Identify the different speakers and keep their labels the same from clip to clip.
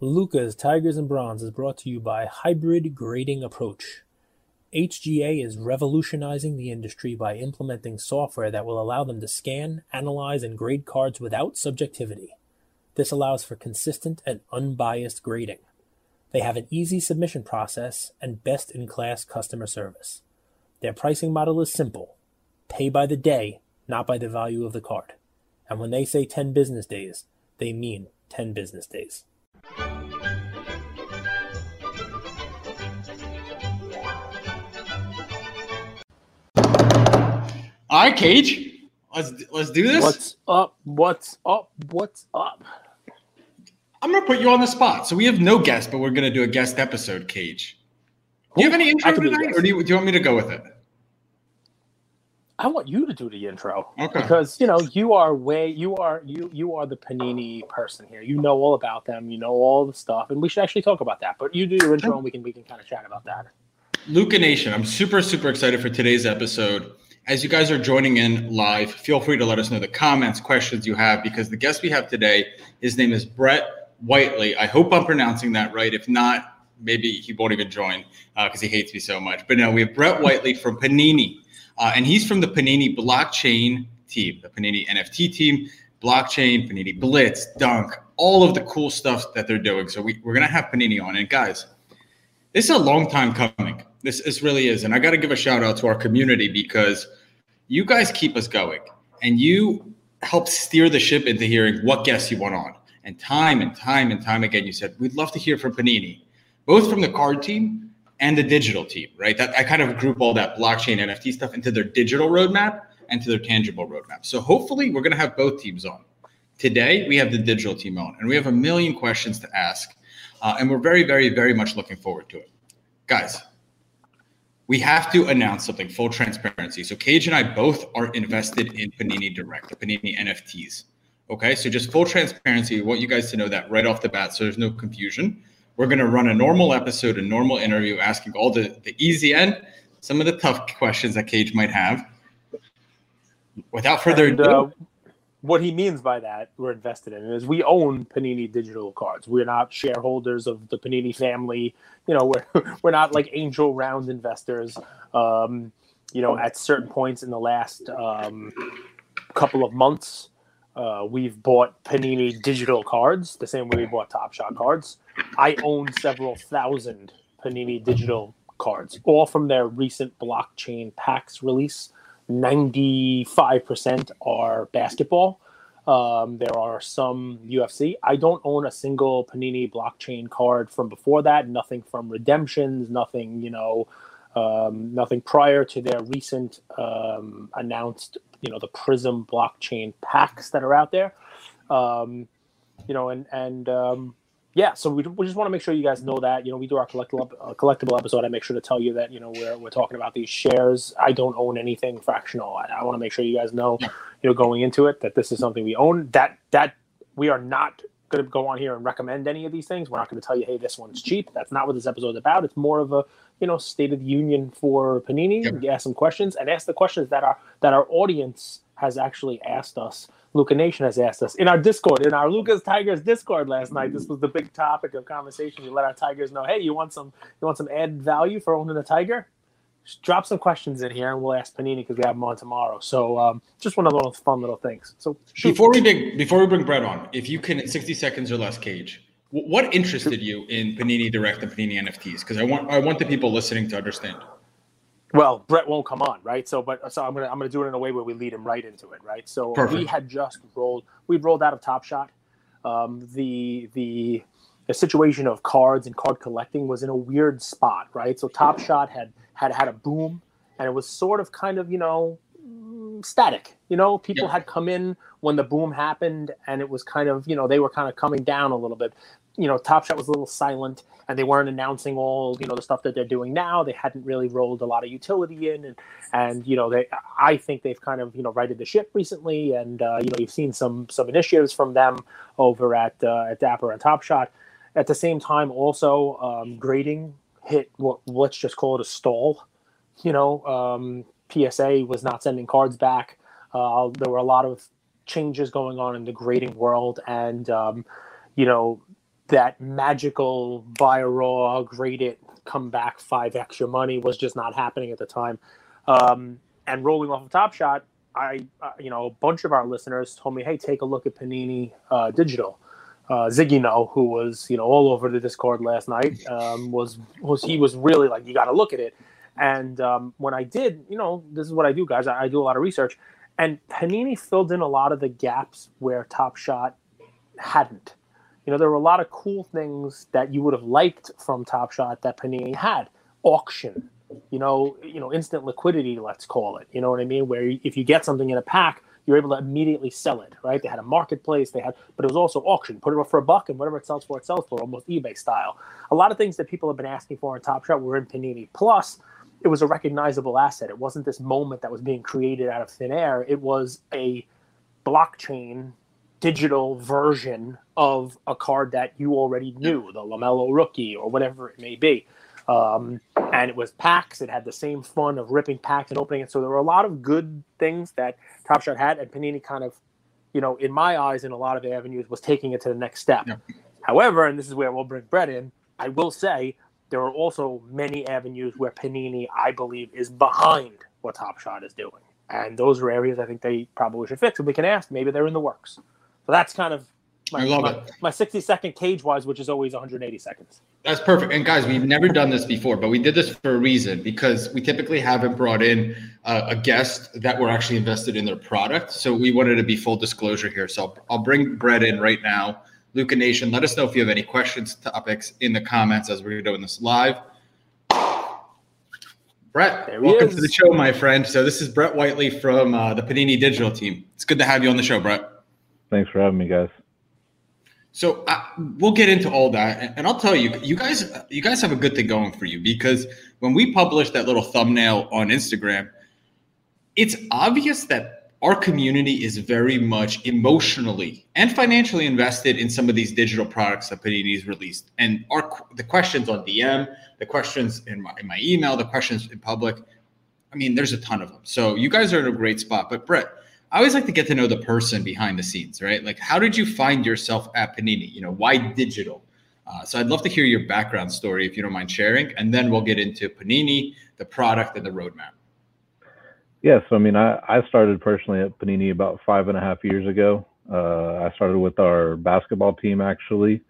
Speaker 1: Luca's Tigers and Bronze is brought to you by Hybrid Grading Approach. HGA is revolutionizing the industry by implementing software that will allow them to scan, analyze, and grade cards without subjectivity. This allows for consistent and unbiased grading. They have an easy submission process and best in class customer service. Their pricing model is simple pay by the day, not by the value of the card. And when they say 10 business days, they mean 10 business days.
Speaker 2: All right, Cage. Let's let's do this.
Speaker 1: What's up? What's up? What's up?
Speaker 2: I'm gonna put you on the spot. So we have no guest, but we're gonna do a guest episode, Cage. Do you have any intro tonight, or do you, do you want me to go with it?
Speaker 1: I want you to do the intro
Speaker 2: Okay.
Speaker 1: because you know you are way you are you you are the Panini person here. You know all about them. You know all the stuff, and we should actually talk about that. But you do your intro, and we can we can kind of chat about that.
Speaker 2: Luca Nation, I'm super, super excited for today's episode. As you guys are joining in live, feel free to let us know the comments, questions you have, because the guest we have today, his name is Brett Whiteley. I hope I'm pronouncing that right. If not, maybe he won't even join because he hates me so much. But no, we have Brett Whiteley from Panini, uh, and he's from the Panini blockchain team, the Panini NFT team, blockchain, Panini Blitz, Dunk, all of the cool stuff that they're doing. So we, we're going to have Panini on. And guys, this is a long time coming. This, this really is. And I got to give a shout out to our community because you guys keep us going and you help steer the ship into hearing what guests you want on. And time and time and time again, you said, we'd love to hear from Panini, both from the card team and the digital team, right? That I kind of group all that blockchain NFT stuff into their digital roadmap and to their tangible roadmap. So hopefully we're going to have both teams on. Today, we have the digital team on, and we have a million questions to ask. Uh, and we're very, very, very much looking forward to it. Guys, we have to announce something full transparency. So Cage and I both are invested in Panini Direct, the Panini NFTs. Okay, so just full transparency. We want you guys to know that right off the bat, so there's no confusion. We're going to run a normal episode, a normal interview, asking all the the easy and some of the tough questions that Cage might have. Without further
Speaker 1: And,
Speaker 2: ado,
Speaker 1: uh, what he means by that, we're invested in, is we own Panini digital cards. We're not shareholders of the Panini family. You know, we're we're not like angel round investors. Um, you know, at certain points in the last um, couple of months, uh, we've bought Panini digital cards the same way we bought Top Shot cards. I own several thousand Panini digital cards, all from their recent blockchain packs release. 95% are basketball. Um, there are some UFC. I don't own a single Panini blockchain card from before that. Nothing from Redemptions. Nothing, you know, um, nothing prior to their recent um, announced, you know, the Prizm blockchain packs that are out there. Um, you know, and and um, yeah, so we, we just want to make sure you guys know that. You know, we do our collectible uh, collectible episode. I make sure to tell you that you know we're we're talking about these shares. I don't own anything fractional. I, I want to make sure you guys know, you know, going into it that this is something we own. That that we are not going to go on here and recommend any of these things. We're not going to tell you, hey, this one's cheap. That's not what this episode is about. It's more of a you know state of the union for Panini.
Speaker 2: Yep.
Speaker 1: Ask some questions and ask the questions that our that our audience has actually asked us. Luca Nation has asked us in our Discord, in our Lucas Tigers Discord last night. This was the big topic of conversation. We let our Tigers know, hey, you want some you want some add value for owning a Tiger? Just drop some questions in here, and we'll ask Panini because we have them on tomorrow. So um, just one of those fun little things. So shoot.
Speaker 2: Before we big, before we bring Brett on, if you can, sixty seconds or less, Cage. What interested you in Panini Direct and Panini NFTs? Because I want I want the people listening to understand.
Speaker 1: Well, Brett won't come on, right? So, but so I'm gonna I'm gonna do it in a way where we lead him right into it, right? So we had just rolled we rolled out of Top Shot. Um, the the the situation of cards and card collecting was in a weird spot, right? So Top Shot had had had a boom, and it was sort of kind of you know static. You know, people
Speaker 2: Yeah.
Speaker 1: had come in when the boom happened, and it was kind of you know they were kind of coming down a little bit. You know, Top Shot was a little silent, and they weren't announcing all you know the stuff that they're doing now. They hadn't really rolled a lot of utility in, and and you know they I think they've kind of you know righted the ship recently, and uh, you know you've seen some some initiatives from them over at uh, at Dapper and Top Shot. At the same time, also um, grading hit what let's just call it a stall. You know, um, PSA was not sending cards back. Uh, there were a lot of changes going on in the grading world, and um, you know that magical buy a raw, grade it, come back five extra money was just not happening at the time. Um, and rolling off of Top Shot, I, uh, you know, a bunch of our listeners told me, hey, take a look at Panini uh, Digital. Uh, Ziggy No, who was you know all over the Discord last night, um, was was he was really like you got to look at it. And um, when I did, you know, this is what I do, guys. I, I do a lot of research, and Panini filled in a lot of the gaps where Top Shot hadn't. You know, there were a lot of cool things that you would have liked from Top Shot that Panini had. Auction, you know, you know, instant liquidity, let's call it. You know what I mean? Where if you get something in a pack, you're able to immediately sell it, right? They had a marketplace, they had, but it was also auction. Put it up for a buck, and whatever it sells for, it sells for, almost eBay style. A lot of things that people have been asking for in Top Shot were in Panini. Plus, it was a recognizable asset. It wasn't this moment that was being created out of thin air. It was a blockchain digital version of a card that you already knew, the LaMelo rookie or whatever it may be. Um, and it was packs. It had the same fun of ripping packs and opening it. So there were a lot of good things that Top Shot had, and Panini kind of, you know, in my eyes, in a lot of avenues, was taking it to the next step. Yeah. However, and this is where we'll bring Brett in. I will say there are also many avenues where Panini, I believe, is behind what Top Shot is doing, and those are areas I think they probably should fix. And we can ask, maybe they're in the works. So that's kind of my,
Speaker 2: I love
Speaker 1: my,
Speaker 2: it.
Speaker 1: My 60 second cage wise, which is always 180 seconds.
Speaker 2: That's perfect. And guys, we've never done this before, but we did this for a reason because we typically haven't brought in uh, a guest that were actually invested in their product. So we wanted to be full disclosure here. So I'll bring Brett in right now. Luca Nation, let us know if you have any questions, topics in the comments as we're doing this live. Brett, welcome is. to the show, my friend. So this is Brett Whiteley from uh, the Panini Digital team. It's good to have you on the show, Brett.
Speaker 3: Thanks for having me, guys.
Speaker 2: So uh, we'll get into all that, and I'll tell you, you guys, you guys have a good thing going for you because when we published that little thumbnail on Instagram, it's obvious that our community is very much emotionally and financially invested in some of these digital products that Panini's released. And our the questions on DM, the questions in my, in my email, the questions in public. I mean, there's a ton of them. So you guys are in a great spot. But Brett, I always like to get to know the person behind the scenes, right? Like, how did you find yourself at Panini? You know, why digital? Uh, so I'd love to hear your background story if you don't mind sharing, and then we'll get into Panini, the product, and the roadmap.
Speaker 3: Yes, I mean, I, I started personally at Panini about five and a half years ago. Uh, I started with our basketball team actually.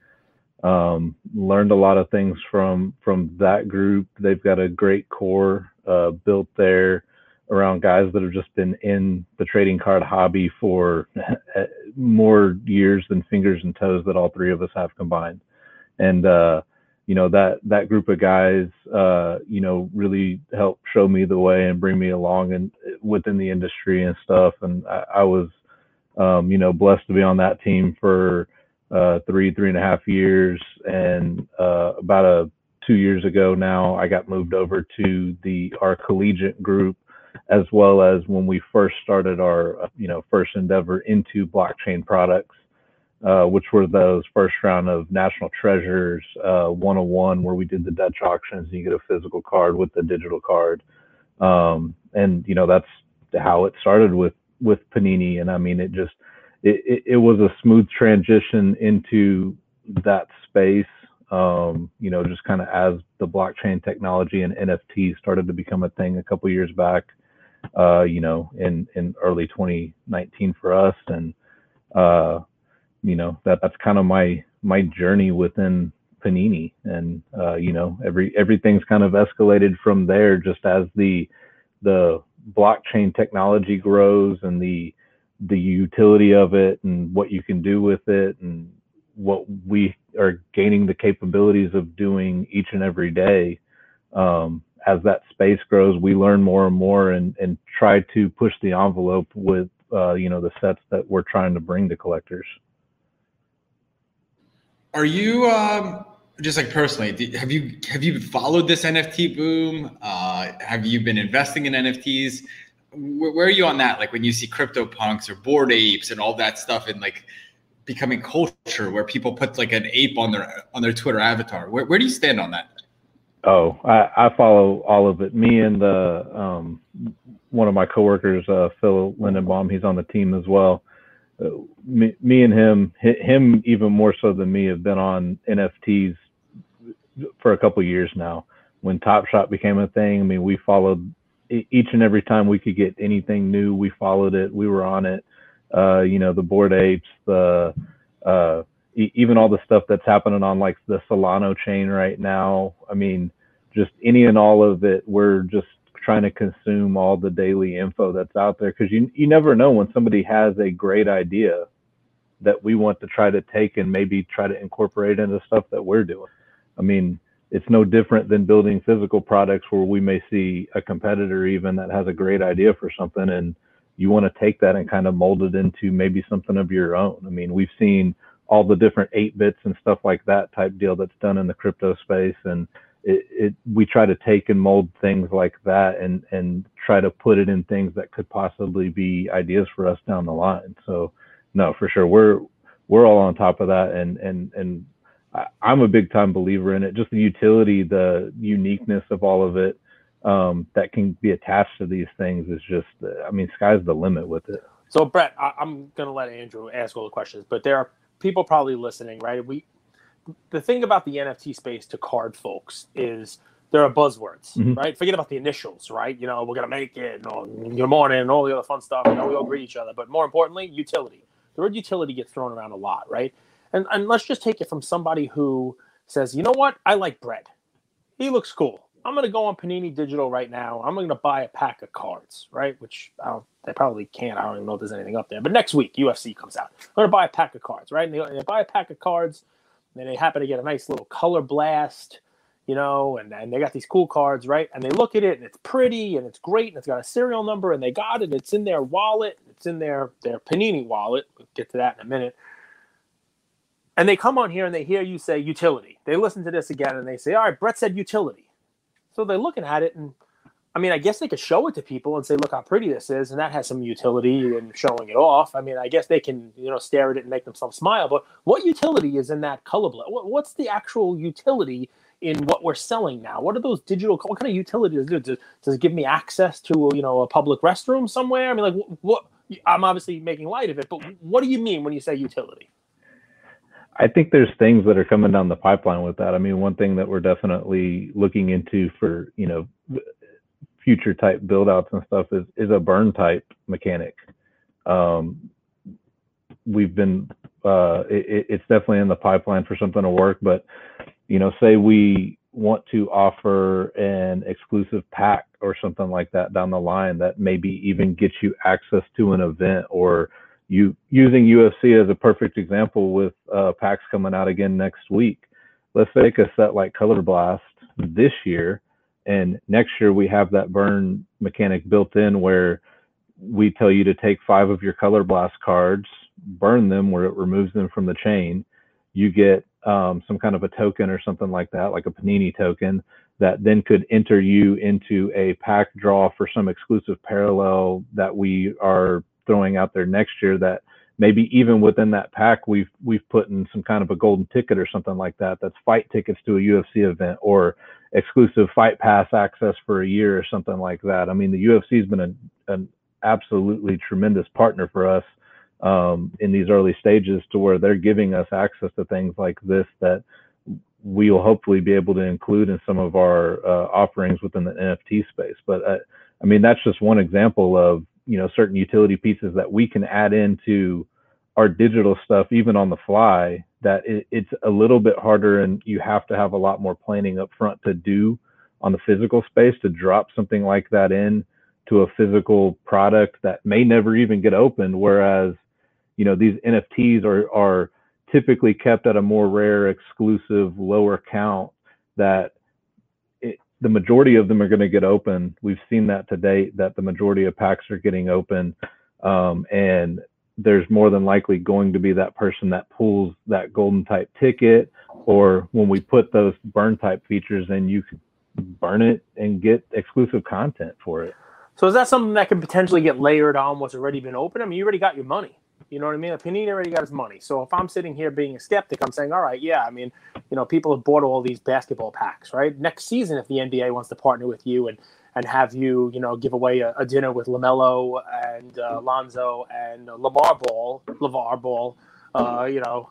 Speaker 3: Um, learned a lot of things from from that group. They've got a great core uh, built there around guys that have just been in the trading card hobby for more years than fingers and toes that all three of us have combined. And uh, you know that that group of guys uh, you know really helped show me the way and bring me along and within the industry and stuff and i, I was um, you know blessed to be on that team for uh, three three and a half years and uh, about a two years ago now i got moved over to the our collegiate group as well as when we first started our you know first endeavor into blockchain products uh, which were those first round of National Treasures uh, 101, where we did the Dutch auctions and you get a physical card with the digital card. Um, and, you know, that's how it started with, with Panini. And I mean, it just, it, it, it was a smooth transition into that space. Um, you know, just kind of as the blockchain technology and NFT started to become a thing a couple years back, uh, you know, in, in early 2019 for us. And, uh, you know that that's kind of my my journey within Panini, and uh, you know every everything's kind of escalated from there. Just as the the blockchain technology grows and the the utility of it and what you can do with it and what we are gaining the capabilities of doing each and every day um, as that space grows we learn more and more and, and try to push the envelope with uh, you know the sets that we're trying to bring to collectors
Speaker 2: are you um, just like personally? Have you have you followed this NFT boom? Uh, have you been investing in NFTs? Where, where are you on that? Like when you see crypto punks or Bored Apes and all that stuff, and like becoming culture where people put like an ape on their on their Twitter avatar. Where, where do you stand on that?
Speaker 3: Oh, I, I follow all of it. Me and the um, one of my coworkers, uh, Phil Lindenbaum, he's on the team as well uh, me, me and him, him even more so than me, have been on NFTs for a couple years now. When Top Shot became a thing, I mean, we followed each and every time we could get anything new, we followed it. We were on it. Uh, you know, the Bored Apes, the uh, even all the stuff that's happening on like the Solana chain right now. I mean, just any and all of it. We're just trying to consume all the daily info that's out there because you you never know when somebody has a great idea that we want to try to take and maybe try to incorporate into stuff that we're doing. I mean, it's no different than building physical products where we may see a competitor even that has a great idea for something and you want to take that and kind of mold it into maybe something of your own. I mean, we've seen all the different eight bits and stuff like that type deal that's done in the crypto space and it, it, we try to take and mold things like that and and try to put it in things that could possibly be ideas for us down the line so no for sure we're we're all on top of that and and and I'm a big time believer in it. Just the utility, the uniqueness of all of it um, that can be attached to these things is just, I mean, sky's the limit with it.
Speaker 1: So, Brett, I, going to let Andrew ask all the questions, but there are people probably listening, right? We, the thing about the NFT space to card folks is there are buzzwords, mm-hmm. right? Forget about the initials, right? You know, we're gonna make it, and good morning, and all the other fun stuff. You know, we all greet each other, but more importantly, utility. The word utility gets thrown around a lot, right? And, and let's just take it from somebody who says, you know what? I like bread. He looks cool. I'm going to go on Panini Digital right now. I'm going to buy a pack of cards, right? Which I don't, they probably can't. I don't even know if there's anything up there. But next week, UFC comes out. I'm going to buy a pack of cards, right? And they, they buy a pack of cards, and they happen to get a nice little color blast, you know, and, and they got these cool cards, right? And they look at it, and it's pretty, and it's great, and it's got a serial number, and they got it. It's in their wallet. It's in their, their Panini wallet. We'll get to that in a minute and they come on here and they hear you say utility. They listen to this again and they say, all right, Brett said utility. So they're looking at it and I mean, I guess they could show it to people and say, look how pretty this is. And that has some utility in showing it off. I mean, I guess they can, you know, stare at it and make themselves smile. But what utility is in that color? What's the actual utility in what we're selling now? What are those digital, what kind of utility does it do? Does it give me access to, you know, a public restroom somewhere? I mean, like what I'm obviously making light of it, but what do you mean when you say utility?
Speaker 3: I think there's things that are coming down the pipeline with that. I mean, one thing that we're definitely looking into for you know future type build outs and stuff is is a burn type mechanic. Um, we've been uh, it, it's definitely in the pipeline for something to work, but you know, say we want to offer an exclusive pack or something like that down the line that maybe even gets you access to an event or you using UFC as a perfect example with uh, packs coming out again next week. Let's take a set like Color Blast this year, and next year we have that burn mechanic built in where we tell you to take five of your Color Blast cards, burn them where it removes them from the chain. You get um, some kind of a token or something like that, like a Panini token, that then could enter you into a pack draw for some exclusive parallel that we are throwing out there next year that maybe even within that pack we've we've put in some kind of a golden ticket or something like that that's fight tickets to a UFC event or exclusive fight pass access for a year or something like that. I mean the UFC has been a, an absolutely tremendous partner for us um, in these early stages to where they're giving us access to things like this that we will hopefully be able to include in some of our uh, offerings within the NFT space. But uh, I mean that's just one example of you know certain utility pieces that we can add into our digital stuff even on the fly that it, it's a little bit harder and you have to have a lot more planning up front to do on the physical space to drop something like that in to a physical product that may never even get opened whereas you know these nfts are are typically kept at a more rare exclusive lower count that the majority of them are going to get open. We've seen that to date that the majority of packs are getting open, um, and there's more than likely going to be that person that pulls that golden type ticket, or when we put those burn type features in, you burn it and get exclusive content for it.
Speaker 1: So is that something that can potentially get layered on what's already been open? I mean, you already got your money. You know what I mean? Panini already got his money. So if I'm sitting here being a skeptic, I'm saying, all right, yeah, I mean, you know, people have bought all these basketball packs, right? Next season, if the NBA wants to partner with you and and have you, you know, give away a, a dinner with Lamelo and uh, Lonzo and Lamar Ball, Lavar Ball, uh, you know,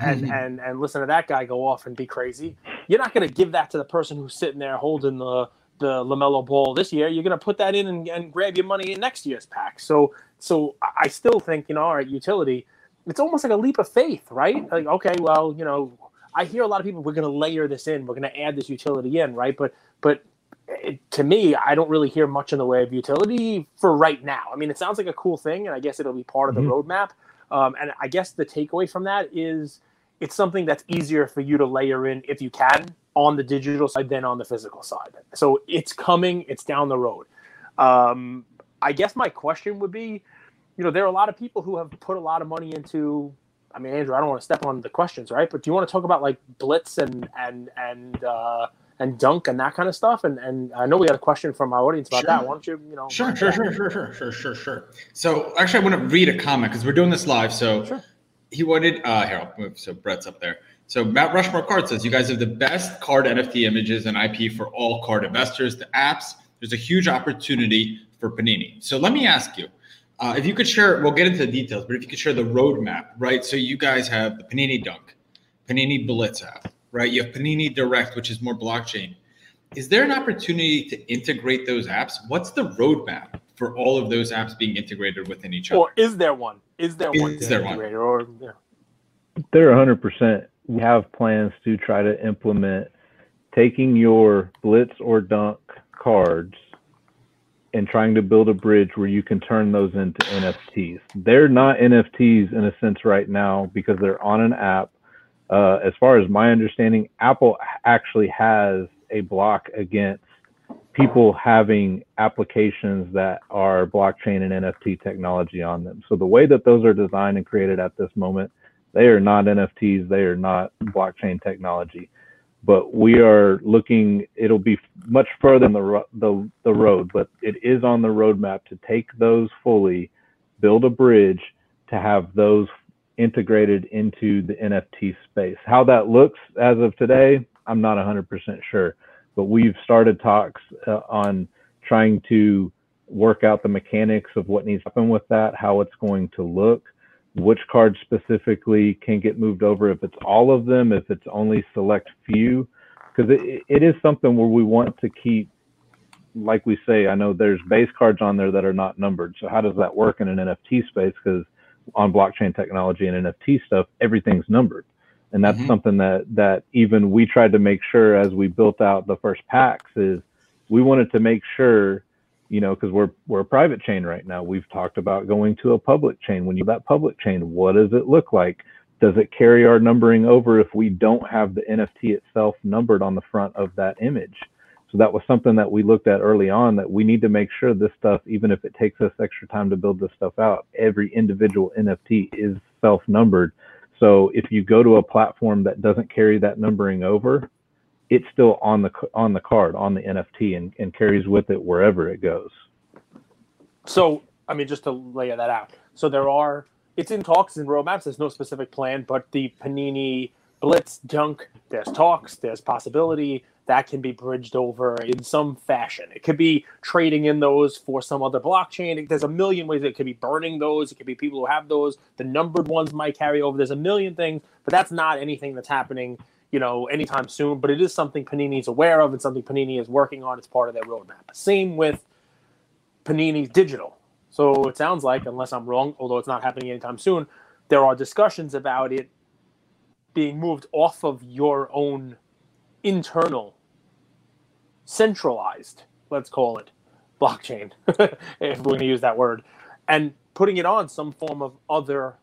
Speaker 1: and and and listen to that guy go off and be crazy. You're not going to give that to the person who's sitting there holding the the Lamelo Ball this year. You're going to put that in and, and grab your money in next year's pack. So so I still think you know, all right, utility. It's almost like a leap of faith, right? Like okay, well, you know, I hear a lot of people we're going to layer this in, we're going to add this utility in, right? But but it, to me, I don't really hear much in the way of utility for right now. I mean, it sounds like a cool thing, and I guess it'll be part of the mm-hmm. roadmap. Um, and I guess the takeaway from that is it's something that's easier for you to layer in if you can on the digital side than on the physical side. So it's coming, it's down the road. Um, I guess my question would be, you know, there are a lot of people who have put a lot of money into. I mean, Andrew, I don't want to step on the questions, right? But do you want to talk about like blitz and and and uh, and dunk and that kind of stuff? And and I know we had a question from our audience about sure. that. Why don't you, you know?
Speaker 2: Sure, sure, sure, sure, sure, sure, sure, sure. So actually, I want to read a comment because we're doing this live. So sure. he wanted. Uh, here, I'll move. So Brett's up there. So Matt Rushmore Card says you guys have the best card NFT images and IP for all card investors. The apps, there's a huge opportunity for Panini. So let me ask you, uh, if you could share, we'll get into the details, but if you could share the roadmap, right? So you guys have the Panini Dunk, Panini Blitz app, right? You have Panini Direct, which is more blockchain. Is there an opportunity to integrate those apps? What's the roadmap for all of those apps being integrated within each other?
Speaker 1: Or is there one? Is there is one? Is there one? Or,
Speaker 3: yeah. They're 100% we have plans to try to implement taking your blitz or dunk cards and trying to build a bridge where you can turn those into NFTs. They're not NFTs in a sense right now because they're on an app. Uh, as far as my understanding, Apple actually has a block against people having applications that are blockchain and NFT technology on them. So the way that those are designed and created at this moment they are not NFTs. They are not blockchain technology. But we are looking. It'll be much further in the the the road, but it is on the roadmap to take those fully, build a bridge to have those integrated into the NFT space. How that looks as of today, I'm not 100% sure, but we've started talks uh, on trying to work out the mechanics of what needs to happen with that, how it's going to look which cards specifically can get moved over, if it's all of them, if it's only select few, because it, it is something where we want to keep, like we say, I know there's base cards on there that are not numbered. So how does that work in an NFT space? Because on blockchain technology and NFT stuff, everything's numbered. And that's mm-hmm. something that that even we tried to make sure as we built out the first packs is we wanted to make sure you know, because we're we're a private chain right now. We've talked about going to a public chain. When you that public chain, what does it look like? Does it carry our numbering over if we don't have the NFT itself numbered on the front of that image? So that was something that we looked at early on that we need to make sure this stuff, even if it takes us extra time to build this stuff out, every individual NFT is self numbered. So if you go to a platform that doesn't carry that numbering over, it's still on the on the card on the NFT and, and carries with it wherever it goes.
Speaker 1: So I mean, just to layer that out. So there are it's in talks and roadmaps. There's no specific plan, but the Panini Blitz Dunk, there's talks, there's possibility that can be bridged over in some fashion. It could be trading in those for some other blockchain. There's a million ways. It could be burning those. It could be people who have those. The numbered ones might carry over. There's a million things, but that's not anything that's happening you know, anytime soon. But it is something Panini is aware of and something Panini is working on. It's part of their roadmap. Same with Panini's digital. So it sounds like, unless I'm wrong, although it's not happening anytime soon, there are discussions about it being moved off of your own internal, centralized, let's call it, blockchain, if we're going to use that word, and putting it on some form of other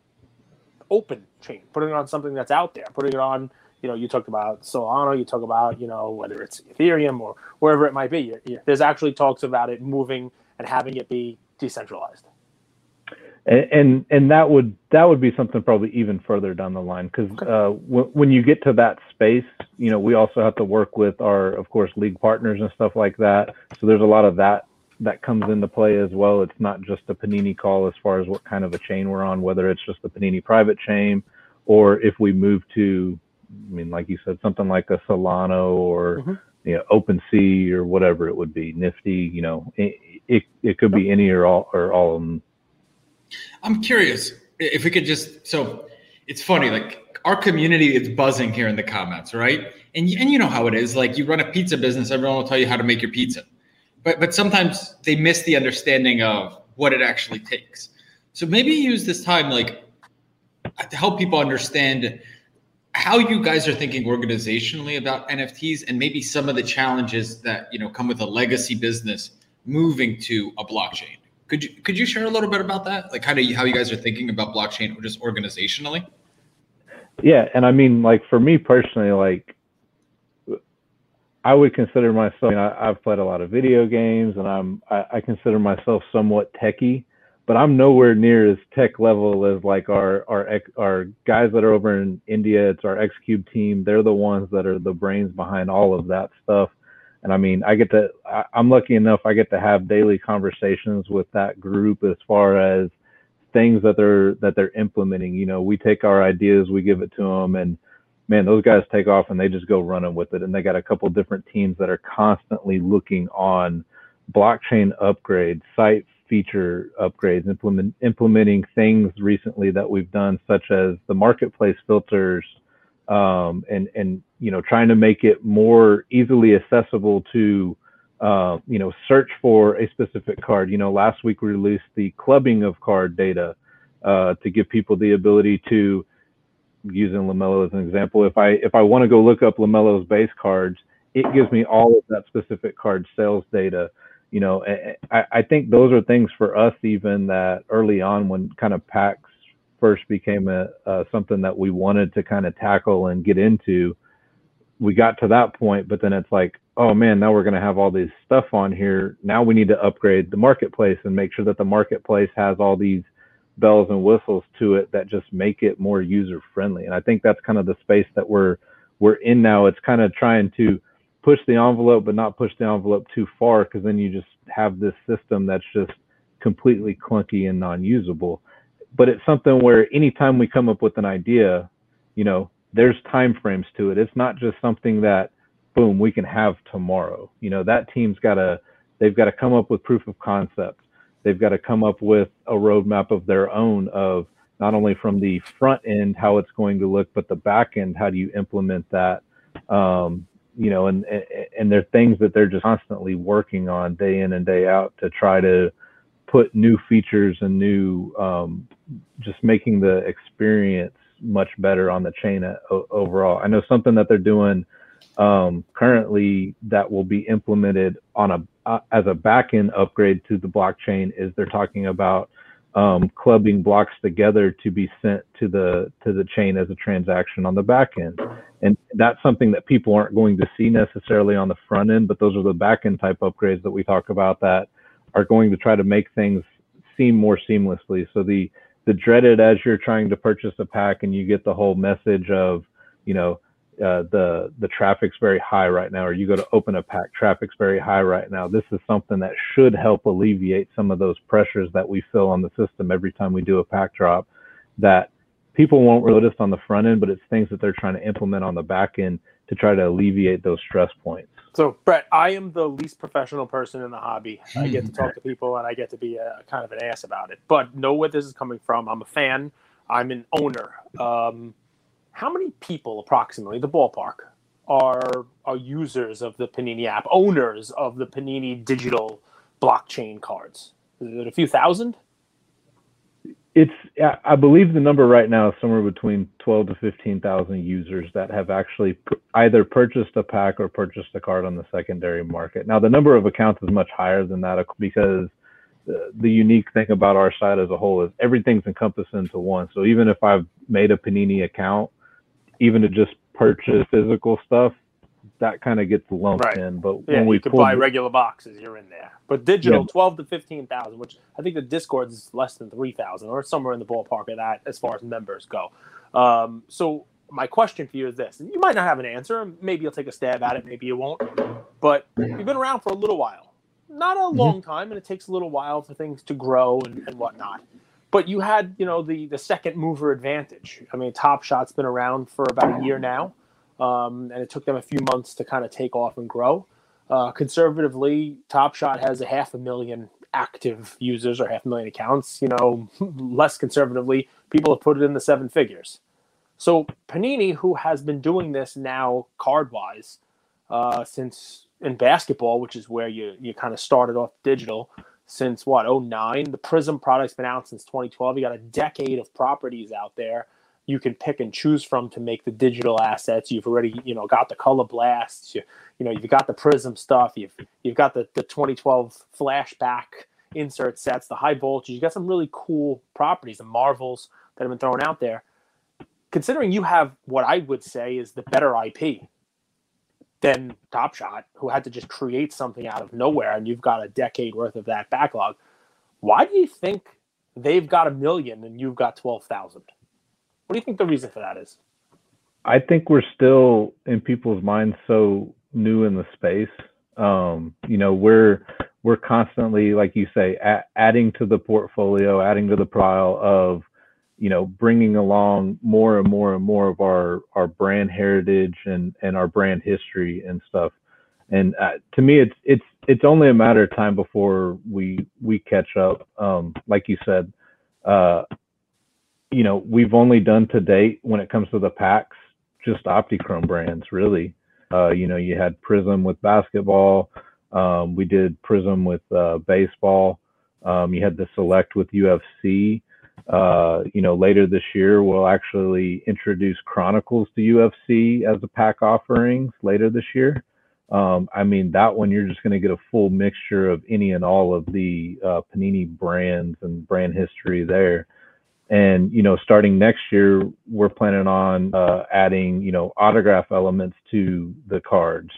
Speaker 1: open chain, putting it on something that's out there, putting it on you know, you talked about Solana, you talk about, you know, whether it's Ethereum or wherever it might be. There's actually talks about it moving and having it be decentralized.
Speaker 3: And, and and, that would that would be something probably even further down the line because okay. uh, w- when you get to that space, you know, we also have to work with our, of course, league partners and stuff like that. So there's a lot of that that comes into play as well. It's not just a Panini call as far as what kind of a chain we're on, whether it's just the Panini private chain or if we move to, I mean, like you said, something like a Solana or mm-hmm. you know OpenSea or whatever it would be, Nifty. You know, it it, it could be any or all or all of them.
Speaker 2: I'm curious if we could just so it's funny like our community is buzzing here in the comments, right? And and you know how it is. Like you run a pizza business, everyone will tell you how to make your pizza, but but sometimes they miss the understanding of what it actually takes. So maybe use this time like to help people understand how you guys are thinking organizationally about NFTs and maybe some of the challenges that you know come with a legacy business moving to a blockchain. Could you could you share a little bit about that? Like how do you, how you guys are thinking about blockchain or just organizationally?
Speaker 3: Yeah, and I mean like for me personally like I would consider myself I mean, I, have played a lot of video games and I'm I, I consider myself somewhat techie but I'm nowhere near as tech level as like our our our guys that are over in India. It's our X Cube team. They're the ones that are the brains behind all of that stuff. And I mean, I get to I, I'm lucky enough I get to have daily conversations with that group as far as things that they're that they're implementing. You know, we take our ideas, we give it to them, and man, those guys take off and they just go running with it. And they got a couple different teams that are constantly looking on blockchain upgrades, site feature upgrades, implement, implementing things recently that we've done, such as the marketplace filters, um, and and you know trying to make it more easily accessible to uh, you know search for a specific card. You know, last week we released the clubbing of card data uh, to give people the ability to using LaMelo as an example. If I if I want to go look up LaMelo's base cards, it gives me all of that specific card sales data you know, I, I think those are things for us even that early on when kind of packs first became a, uh, something that we wanted to kind of tackle and get into. We got to that point, but then it's like, oh man, now we're going to have all this stuff on here. Now we need to upgrade the marketplace and make sure that the marketplace has all these bells and whistles to it that just make it more user friendly. And I think that's kind of the space that we're we're in now. It's kind of trying to push the envelope, but not push the envelope too far, because then you just have this system that's just completely clunky and non-usable. But it's something where anytime we come up with an idea, you know, there's time frames to it. It's not just something that, boom, we can have tomorrow. You know, that team's got to, they've got to come up with proof of concept. They've got to come up with a roadmap of their own of not only from the front end how it's going to look, but the back end how do you implement that. Um, you know, and and they're things that they're just constantly working on day in and day out to try to put new features and new, um, just making the experience much better on the chain overall. I know something that they're doing um, currently that will be implemented on a uh, as a backend upgrade to the blockchain is they're talking about um, clubbing blocks together to be sent to the to the chain as a transaction on the back end. And that's something that people aren't going to see necessarily on the front end, but those are the back end type upgrades that we talk about that are going to try to make things seem more seamlessly. So the the dreaded as you're trying to purchase a pack and you get the whole message of, you know, uh, the the traffic's very high right now, or you go to open a pack, traffic's very high right now. This is something that should help alleviate some of those pressures that we feel on the system every time we do a pack drop. That people won't notice on the front end, but it's things that they're trying to implement on the back end to try to alleviate those stress points.
Speaker 1: So, Brett, I am the least professional person in the hobby. I get to talk to people and I get to be a kind of an ass about it, but know where this is coming from. I'm a fan. I'm an owner. Um, how many people approximately the ballpark are are users of the Panini app, owners of the Panini digital blockchain cards? Is it a few thousand?
Speaker 3: It's I believe the number right now is somewhere between 12 to 15,000 users that have actually either purchased a pack or purchased a card on the secondary market. Now the number of accounts is much higher than that because the, the unique thing about our site as a whole is everything's encompassed into one. So even if I've made a Panini account, even to just purchase physical stuff, that kind of gets lumped right. in. But
Speaker 1: yeah, when we you could buy regular boxes, you're in there. But digital, yeah. twelve to fifteen thousand, which I think the Discord is less than three thousand, or somewhere in the ballpark of that as far as members go. Um, so my question for you is this: and you might not have an answer. Maybe you'll take a stab at it. Maybe you won't. But you've been around for a little while. not a mm-hmm. long time, and it takes a little while for things to grow and, and whatnot. But you had, you know, the the second mover advantage. I mean, Top Shot's been around for about a year now, um, and it took them a few months to kind of take off and grow. Uh, conservatively, Top Shot has a half a million active users or half a million accounts. You know, less conservatively, people have put it in the seven figures. So Panini, who has been doing this now card wise uh, since in basketball, which is where you you kind of started off digital since what 09 the Prizm product's been out since 2012 you got a decade of properties out there you can pick and choose from to make the digital assets you've already you know got the color blasts you, you know you've got the Prizm stuff you've you've got the, the 2012 flashback insert sets the high voltage You've got some really cool properties and marvels that have been thrown out there considering you have what i would say is the better ip than Top Shot, who had to just create something out of nowhere, and you've got a decade worth of that backlog. Why do you think they've got a million and you've got twelve thousand? What do you think the reason for that is?
Speaker 3: I think we're still in people's minds so new in the space. Um, you know, we're we're constantly, like you say, a- adding to the portfolio, adding to the pile of you know bringing along more and more and more of our our brand heritage and and our brand history and stuff and uh, to me it's it's it's only a matter of time before we we catch up um like you said uh you know we've only done to date when it comes to the packs just optichrome brands really uh you know you had Prizm with basketball um we did Prizm with uh baseball um you had the select with ufc uh, you know, later this year, we'll actually introduce Chronicles to UFC as a pack offerings later this year. Um, I mean, that one you're just going to get a full mixture of any and all of the uh, Panini brands and brand history there. And you know, starting next year, we're planning on uh, adding you know autograph elements to the cards,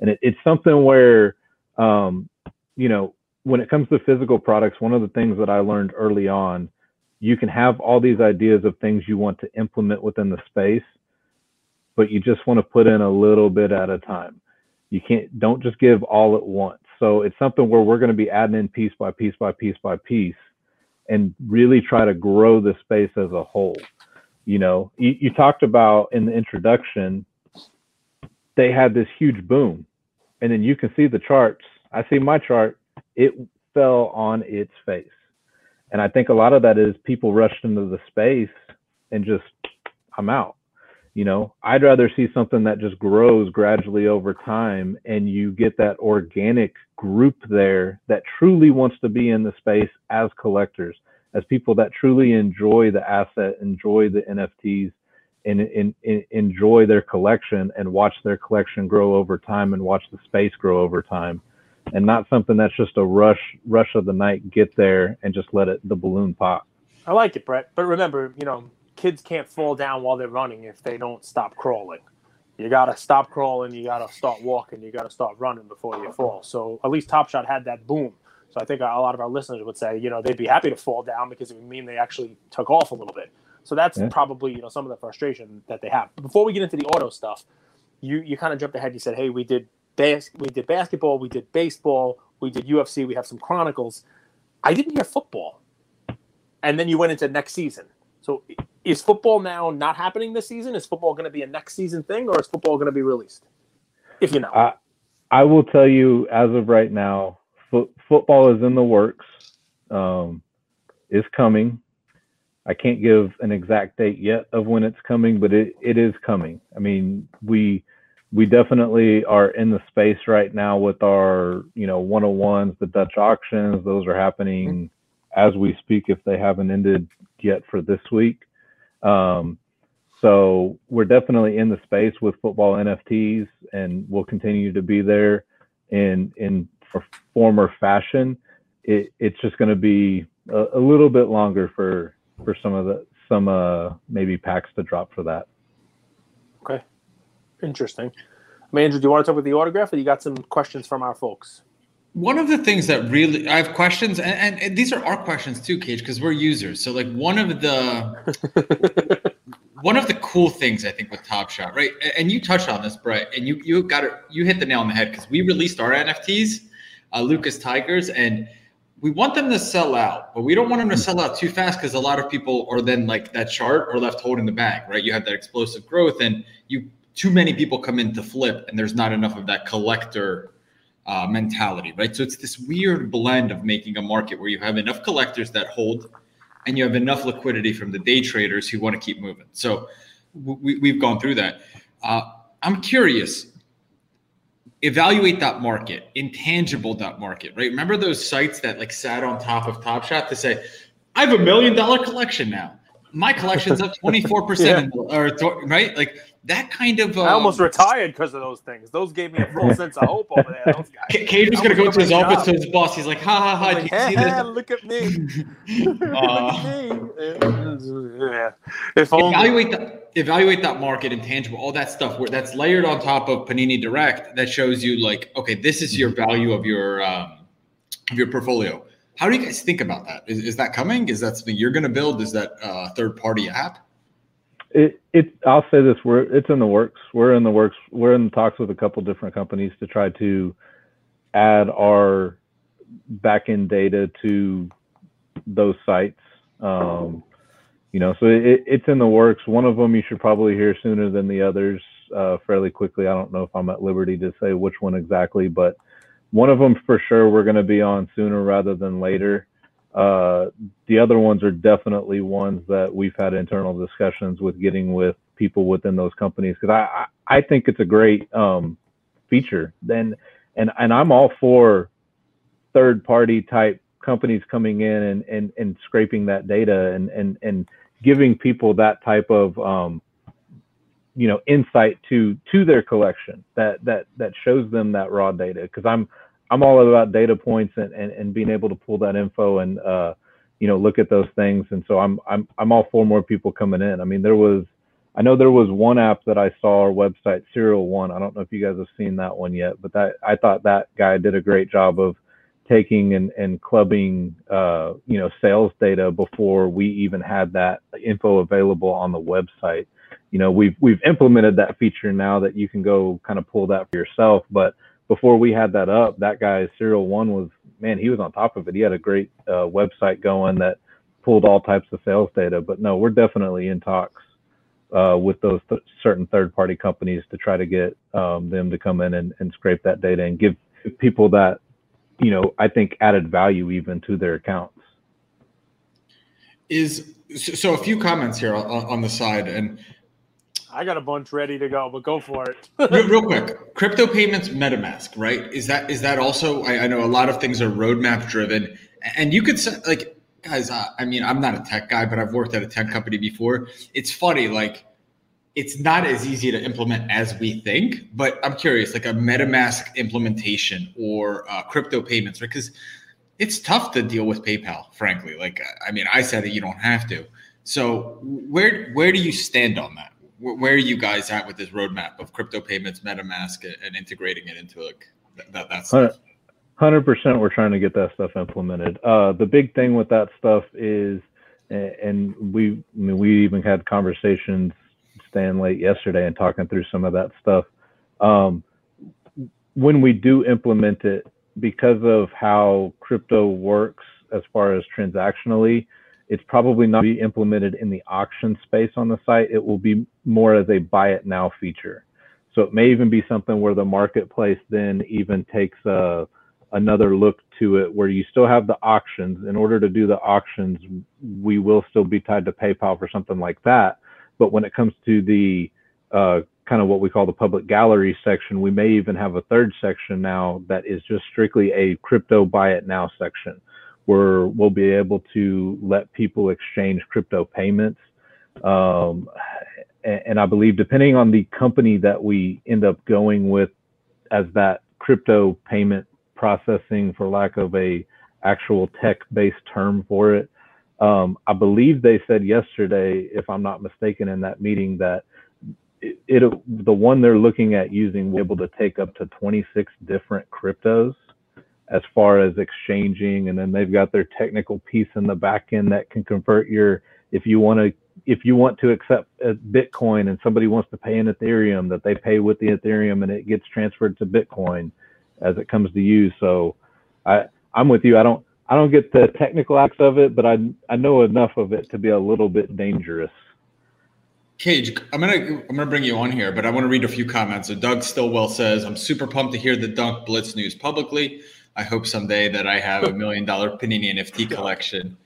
Speaker 3: and it, it's something where um, you know when it comes to physical products, one of the things that I learned early on you can have all these ideas of things you want to implement within the space, but you just want to put in a little bit at a time. You can't, don't just give all at once. So it's something where we're going to be adding in piece by piece by piece by piece and really try to grow the space as a whole. You know, you, you talked about in the introduction, they had this huge boom. And then you can see the charts. I see my chart, it fell on its face and I think a lot of that is people rushed into the space and just, I'm out. You know, I'd rather see something that just grows gradually over time and you get that organic group there that truly wants to be in the space as collectors, as people that truly enjoy the asset, enjoy the NFTs, and, and, and, enjoy their collection and watch their collection grow over time and watch the space grow over time. And not something that's just a rush rush of the night get there and just let it the balloon pop.
Speaker 1: I like it brett. But remember you know kids can't fall down while they're running if they don't stop crawling you got to stop crawling you got to start walking you got to start running before you fall so at least top shot had that boom so i think a lot of our listeners would say you know they'd be happy to fall down because it would mean they actually took off a little bit so that's yeah. probably you know some of the frustration that they have before we get into the auto stuff you you kind of jumped ahead you said hey we did bas- we did basketball, we did baseball, we did UFC, we have some chronicles. I didn't hear football. And then you went into next season. So is football now not happening this season? Is football going to be a next season thing or is football going to be released? If you know.
Speaker 3: I, I will tell you as of right now, fo- football is in the works. Um, is coming. I can't give an exact date yet of when it's coming, but it, it is coming. I mean, we we definitely are in the space right now with our, you know, 101s, the Dutch auctions. Those are happening as we speak if they haven't ended yet for this week. Um, so we're definitely in the space with football NFTs and we'll continue to be there in in former fashion. It, it's just going to be a, a, little bit longer for for some of the some uh maybe packs to drop for that.
Speaker 1: Okay. Interesting. Andrew, do you want to talk about the autograph, or you got some questions from our folks?
Speaker 2: One of the things that really I have questions, and, and, and these are our questions too, Cage, because we're users. So like one of the one of the cool things I think with Top Shot, right? And you touched on this, Brett, and you you got it, you hit the nail on the head because we released our NFTs uh, Lucas Tigers, and we want them to sell out, but we don't want them to sell out too fast because a lot of people are then like that chart or left holding the bag, right? You have that explosive growth, and you too many people come in to flip, and there's not enough of that collector uh, mentality, right? So it's this weird blend of making a market where you have enough collectors that hold, and you have enough liquidity from the day traders who want to keep moving. So we, we've gone through that. Uh, I'm curious. Evaluate that market, intangible that market, right? Remember those sites that like sat on top of Top Shot to say, "I have a million dollar collection now. My collection's up 24 yeah. percent, or right? Like that kind of.
Speaker 1: Um, I almost um, retired because of those things. Those gave me a full sense of hope over there. Those guys.
Speaker 2: Cage was gonna go to his job. office to his boss. He's like, "Ha ha ha! Like,
Speaker 1: hey, hey, look at me! look at me!" Yeah. If
Speaker 2: evaluate that evaluate that market intangible, all that stuff where that's layered on top of Panini Direct that shows you like, okay, this is your value of your um, of your portfolio. How do you guys think about that? Is, is that coming? Is that something you're going to build? Is that a uh, third party app?
Speaker 3: it, it I'll say this we're it's in the works. We're in the works. We're in talks with a couple different companies to try to add our backend data to those sites. Um, you know, so it, it's in the works. One of them you should probably hear sooner than the others, uh, fairly quickly. I don't know if I'm at liberty to say which one exactly, but one of them for sure we're going to be on sooner rather than later. Uh, the other ones are definitely ones that we've had internal discussions with getting with people within those companies because I, I think it's a great um, feature. Then and and I'm all for third party type companies coming in and, and, and scraping that data and, and, and giving people that type of um, you know insight to to their collection that that that shows them that raw data because I'm I'm all about data points and, and, and being able to pull that info and uh, you know look at those things. And so I'm I'm I'm all for more people coming in. I mean, there was I know there was one app that I saw our website Serial One. I don't know if you guys have seen that one yet, but that I thought that guy did a great job of taking and, and clubbing uh, you know sales data before we even had that info available on the website. You know, we've we've implemented that feature now that you can go kind of pull that for yourself, but before we had that up, that guy Serial One was man, he was on top of it. He had a great uh, website going that pulled all types of sales data. But no, we're definitely in talks uh, with those th- certain third-party companies to try to get um, them to come in and, and scrape that data and give people that you know I think added value even to their accounts.
Speaker 2: Is so a few comments here on, on the side and
Speaker 1: I got a bunch ready to go, but go for it.
Speaker 2: real, real, quick, crypto payments, MetaMask, right? Is that is that also? I, I know a lot of things are roadmap driven, and you could say like, guys. Uh, I mean, I'm not a tech guy, but I've worked at a tech company before. It's funny, like. It's not as easy to implement as we think, but I'm curious, like a MetaMask implementation or uh, crypto payments, right? Because it's tough to deal with PayPal, frankly. Like, I mean, I said that you don't have to. So, where where do you stand on that? Where are you guys at with this roadmap of crypto payments, MetaMask, and integrating it into like that? That's
Speaker 3: hundred percent. We're trying to get that stuff implemented. Uh, the big thing with that stuff is, and we, I mean, we even had conversations staying late yesterday and talking through some of that stuff. Um, when we do implement it, because of how crypto works as far as transactionally, it's probably not be implemented in the auction space on the site. It will be more as a buy it now feature. So it may even be something where the marketplace then even takes a, another look to it where you still have the auctions. In order to do the auctions, we will still be tied to PayPal for something like that. But when it comes to the uh, kind of what we call the public gallery section, we may even have a third section now that is just strictly a crypto buy it now section where we'll be able to let people exchange crypto payments. Um, and, and I believe, depending on the company that we end up going with as that crypto payment processing, for lack of a actual tech-based term for it, um, I believe they said yesterday, if I'm not mistaken, in that meeting that it, it, the one they're looking at using will be able to take up to 26 different cryptos as far as exchanging and then they've got their technical piece in the back end that can convert your if you want to if you want to accept uh, bitcoin and somebody wants to pay in ethereum that they pay with the ethereum and it gets transferred to bitcoin as it comes to you so I I'm with you. I don't I don't get the technical acts of it, but I I know enough of it to be a little bit dangerous.
Speaker 2: Cage, I'm gonna I'm gonna bring you on here, but I want to read a few comments. So Doug Stillwell says, "I'm super pumped to hear the Dunk Blitz news publicly. I hope someday that I have a million dollar Panini NFT collection."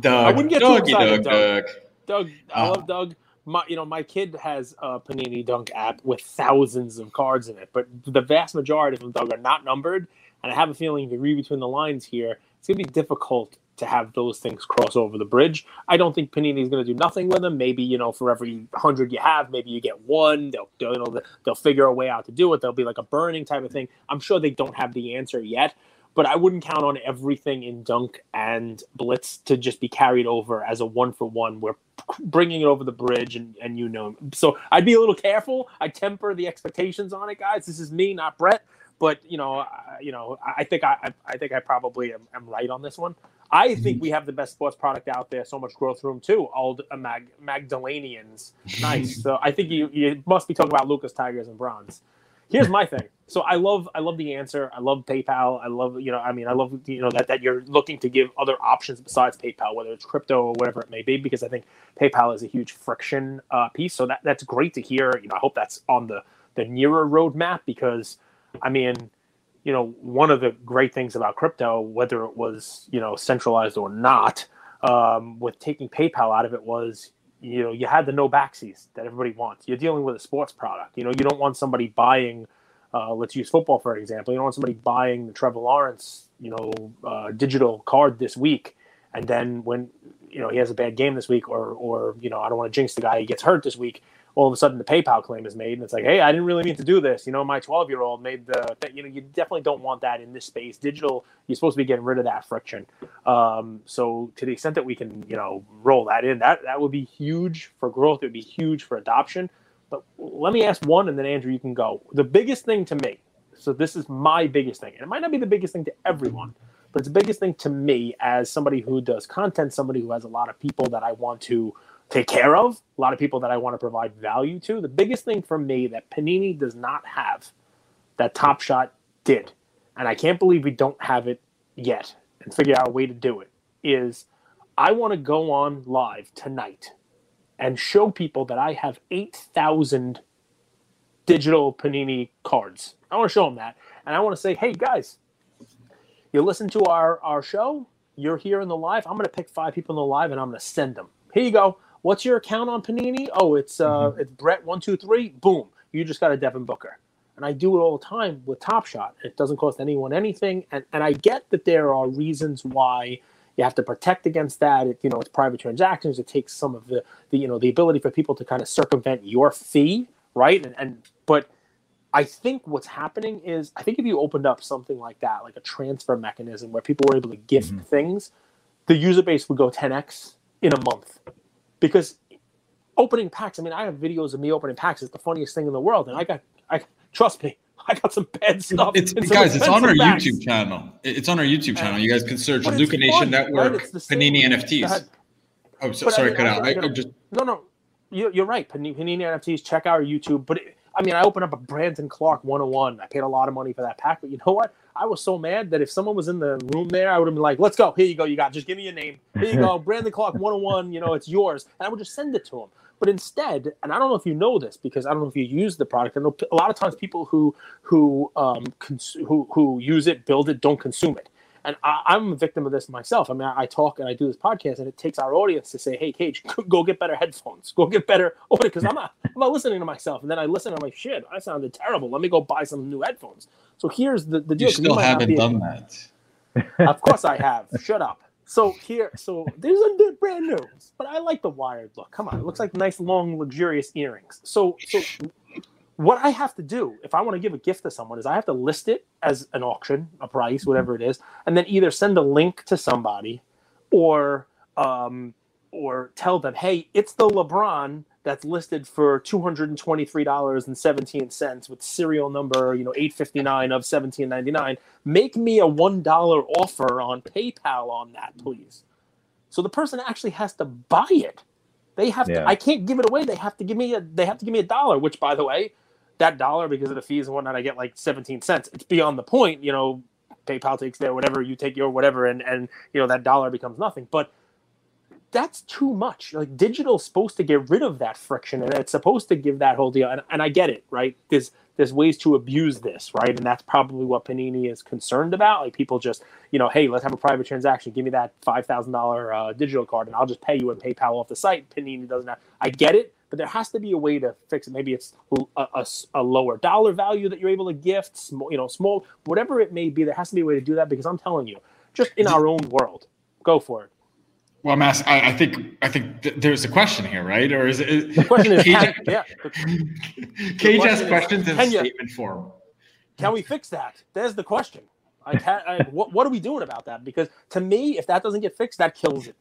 Speaker 2: Doug,
Speaker 1: I wouldn't get too excited,
Speaker 2: Doug,
Speaker 1: Doug.
Speaker 2: Doug.
Speaker 1: Doug, I
Speaker 2: Uh,
Speaker 1: love Doug. My, you know, my kid has a Panini Dunk app with thousands of cards in it, but the vast majority of them, Doug, are not numbered. And I have a feeling if you read between the lines here, it's going to be difficult to have those things cross over the bridge. I don't think Panini is going to do nothing with them. Maybe you know, for every hundred you have, maybe you get one. They'll, they'll you know they'll figure a way out to do it. They'll be like a burning type of thing. I'm sure they don't have the answer yet, but I wouldn't count on everything in Dunk and Blitz to just be carried over as a one for one. We're bringing it over the bridge, and, and you know. So I'd be a little careful. I temper the expectations on it, guys. This is me, not Brett. But you know, I, you know, I think I, I- think I probably am, am right on this one. I think we have the best sports product out there. So much growth room too. All the Mag, Magdalenians, nice. so I think you you must be talking about Lucas Tigers and Bronze. Here's my thing. So I love I love the answer. I love PayPal. I love you know I mean I love you know that that you're looking to give other options besides PayPal, whether it's crypto or whatever it may be, because I think PayPal is a huge friction uh, piece. So that that's great to hear. You know I hope that's on the the nearer roadmap because I mean you know one of the great things about crypto, whether it was you know centralized or not, um, with taking PayPal out of it was you know you had the no backsies that everybody wants. You're dealing with a sports product. You know you don't want somebody buying. Uh, let's use football for example. You don't want somebody buying the Trevor Lawrence, you know, uh, digital card this week, and then when you know he has a bad game this week, or or you know I don't want to jinx the guy he gets hurt this week. All of a sudden the PayPal claim is made, and it's like, hey, I didn't really mean to do this. You know, my 12 year old made the. You know, you definitely don't want that in this space. Digital, you're supposed to be getting rid of that friction. Um, so to the extent that we can, you know, roll that in, that that would be huge for growth. It would be huge for adoption. But let me ask one, and then Andrew, you can go. The biggest thing to me. So this is my biggest thing, and it might not be the biggest thing to everyone, but it's the biggest thing to me as somebody who does content, somebody who has a lot of people that I want to take care of, a lot of people that I want to provide value to. The biggest thing for me that Panini does not have, that Top Shot did, and I can't believe we don't have it yet, and figure out a way to do it, is I want to go on live tonight and show people that I have 8,000 digital Panini cards. I want to show them that. And I want to say, hey, guys, you listen to our, our show, you're here in the live. I'm going to pick five people in the live and I'm going to send them. Here you go. What's your account on Panini? Oh, it's uh, it's Brett123. Boom. You just got a Devin Booker. And I do it all the time with Top Shot. It doesn't cost anyone anything. And, and I get that there are reasons why you have to protect against that. It, you know, it's private transactions. It takes some of the, the you know the ability for people to kind of circumvent your fee, right? And, and but I think what's happening is I think if you opened up something like that, like a transfer mechanism where people were able to gift
Speaker 3: Mhm.
Speaker 1: things, the user base would go 10x in a month. Because opening packs, I mean, I have videos of me opening packs. It's the funniest thing in the world, and I got, I trust me, I got some bad stuff.
Speaker 2: It's guys, it's on our
Speaker 1: packs.
Speaker 2: YouTube channel. It's on our YouTube channel. You guys can search Luca Nation
Speaker 1: fun, right?
Speaker 2: Network
Speaker 1: It's
Speaker 2: Panini NFTs.
Speaker 1: ahead.
Speaker 2: Oh, so,
Speaker 1: But I
Speaker 2: sorry,
Speaker 1: mean,
Speaker 2: cut out. I, I just
Speaker 1: No, no, you, you're right. Panini, Panini NFTs. Check our YouTube. But it, I mean, I opened up a Brandon Clark 101. I paid a lot of money for that pack. But you know what? I was so mad that if someone was in the room there, I would have been like, "Let's go. Here you go. You got. Just give me your name. Here you go. Brandon Clark 101. You know, it's yours." And I would just send it to him. But instead, and I don't know if you know this because I don't know if you use the product. I know a lot of times people who who um cons- who who use it, build it, don't consume it. And I, I'm a victim of this myself. I mean, I, I talk and I do this podcast, and it takes our audience to say, "Hey, Cage, go get better headphones. Go get better audio." Because I'm not, I'm not listening to myself. And then I listen, and I'm like, "Shit, I sounded terrible. Let me go buy some new headphones." So here's the, the deal.
Speaker 2: you still haven't
Speaker 1: be a-
Speaker 2: done that.
Speaker 1: of course I have. Shut up. So here, so these are they're brand new, but I like the wired look. Come on, it looks like nice, long, luxurious earrings. So, so what I have to do if I want to give a gift to someone is I have to list it as an auction, a price, whatever it is, and then either send a link to somebody, or um, or tell them, hey, it's the LeBron that's listed for two hundred and twenty three dollars and seventeen cents with serial number, you know, eight fifty nine of seventeen ninety nine make me a one dollar offer on PayPal on that, please. So the person actually has to buy it. They have
Speaker 3: Yeah.
Speaker 1: to. I can't give it away. They have to give me a. They have to give me a dollar. Which, by the way, that dollar because of the fees and whatnot, I get like seventeen cents. It's beyond the point. You know, PayPal takes their whatever, you take your whatever, and and you know that dollar becomes nothing. But that's too much. Like digital's supposed to get rid of that friction, and it's supposed to give that whole deal. And, and I get it, right? There's there's ways to abuse this, right? And that's probably what Panini is concerned about. Like people just, you know, hey, let's have a private transaction. Give me that five thousand uh, digital card, and I'll just pay you in PayPal off the site. Panini doesn't have. I get it, but there has to be a way to fix it. Maybe it's a, a, a lower dollar value that you're able to gift, small, you know, small, whatever it may be. There has to be a way to do that because I'm telling you, just in our own world, go for it.
Speaker 2: Well, I'm asking, I, I think I think th- there's a question here, right? Or is it?
Speaker 1: The question is, can, yeah.
Speaker 2: Cage asks questions in statement form.
Speaker 1: Can we fix that? There's the question. I, I, what, what are we doing about that? Because to me, if that doesn't get fixed, that kills it.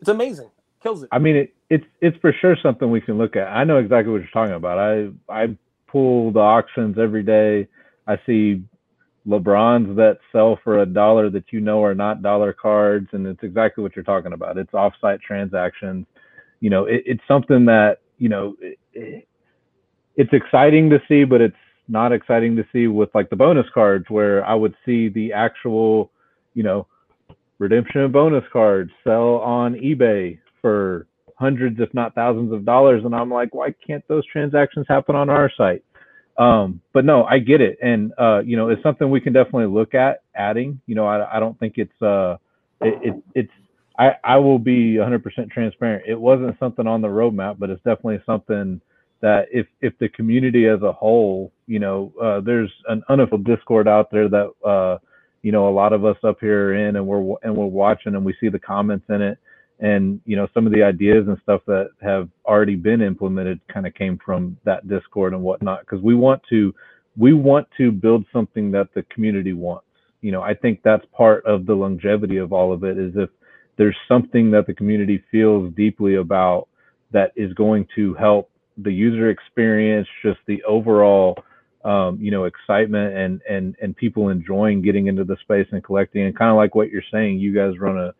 Speaker 1: It's amazing, kills it.
Speaker 3: I mean, it, it's it's for sure something we can look at. I know exactly what you're talking about. I I pull the auctions every day. I see LeBrons that sell for a dollar that you know are not dollar cards, and it's exactly what you're talking about. It's offsite transactions. You know, it, it's something that you know it, it, it's exciting to see, but it's not exciting to see with like the bonus cards where I would see the actual, you know, redemption bonus cards sell on eBay for hundreds, if not thousands of dollars, and I'm like, why can't those transactions happen on our site? Um, but no, I get it, and uh, you know, it's something we can definitely look at adding. You know, I, I don't think it's uh, it, it it's I I will be 100% transparent. It wasn't something on the roadmap, but it's definitely something that if if the community as a whole, you know, uh, there's an unofficial Discord out there that uh, you know a lot of us up here are in, and we're and we're watching, and we see the comments in it and you know some of the ideas and stuff that have already been implemented kind of came from that discord and whatnot because we want to we want to build something that the community wants. You know i think that's part of the longevity of all of it is if there's something that the community feels deeply about that is going to help the user experience just the overall um, you know excitement and and and people enjoying getting into the space and collecting and kind of like what you're saying you guys run a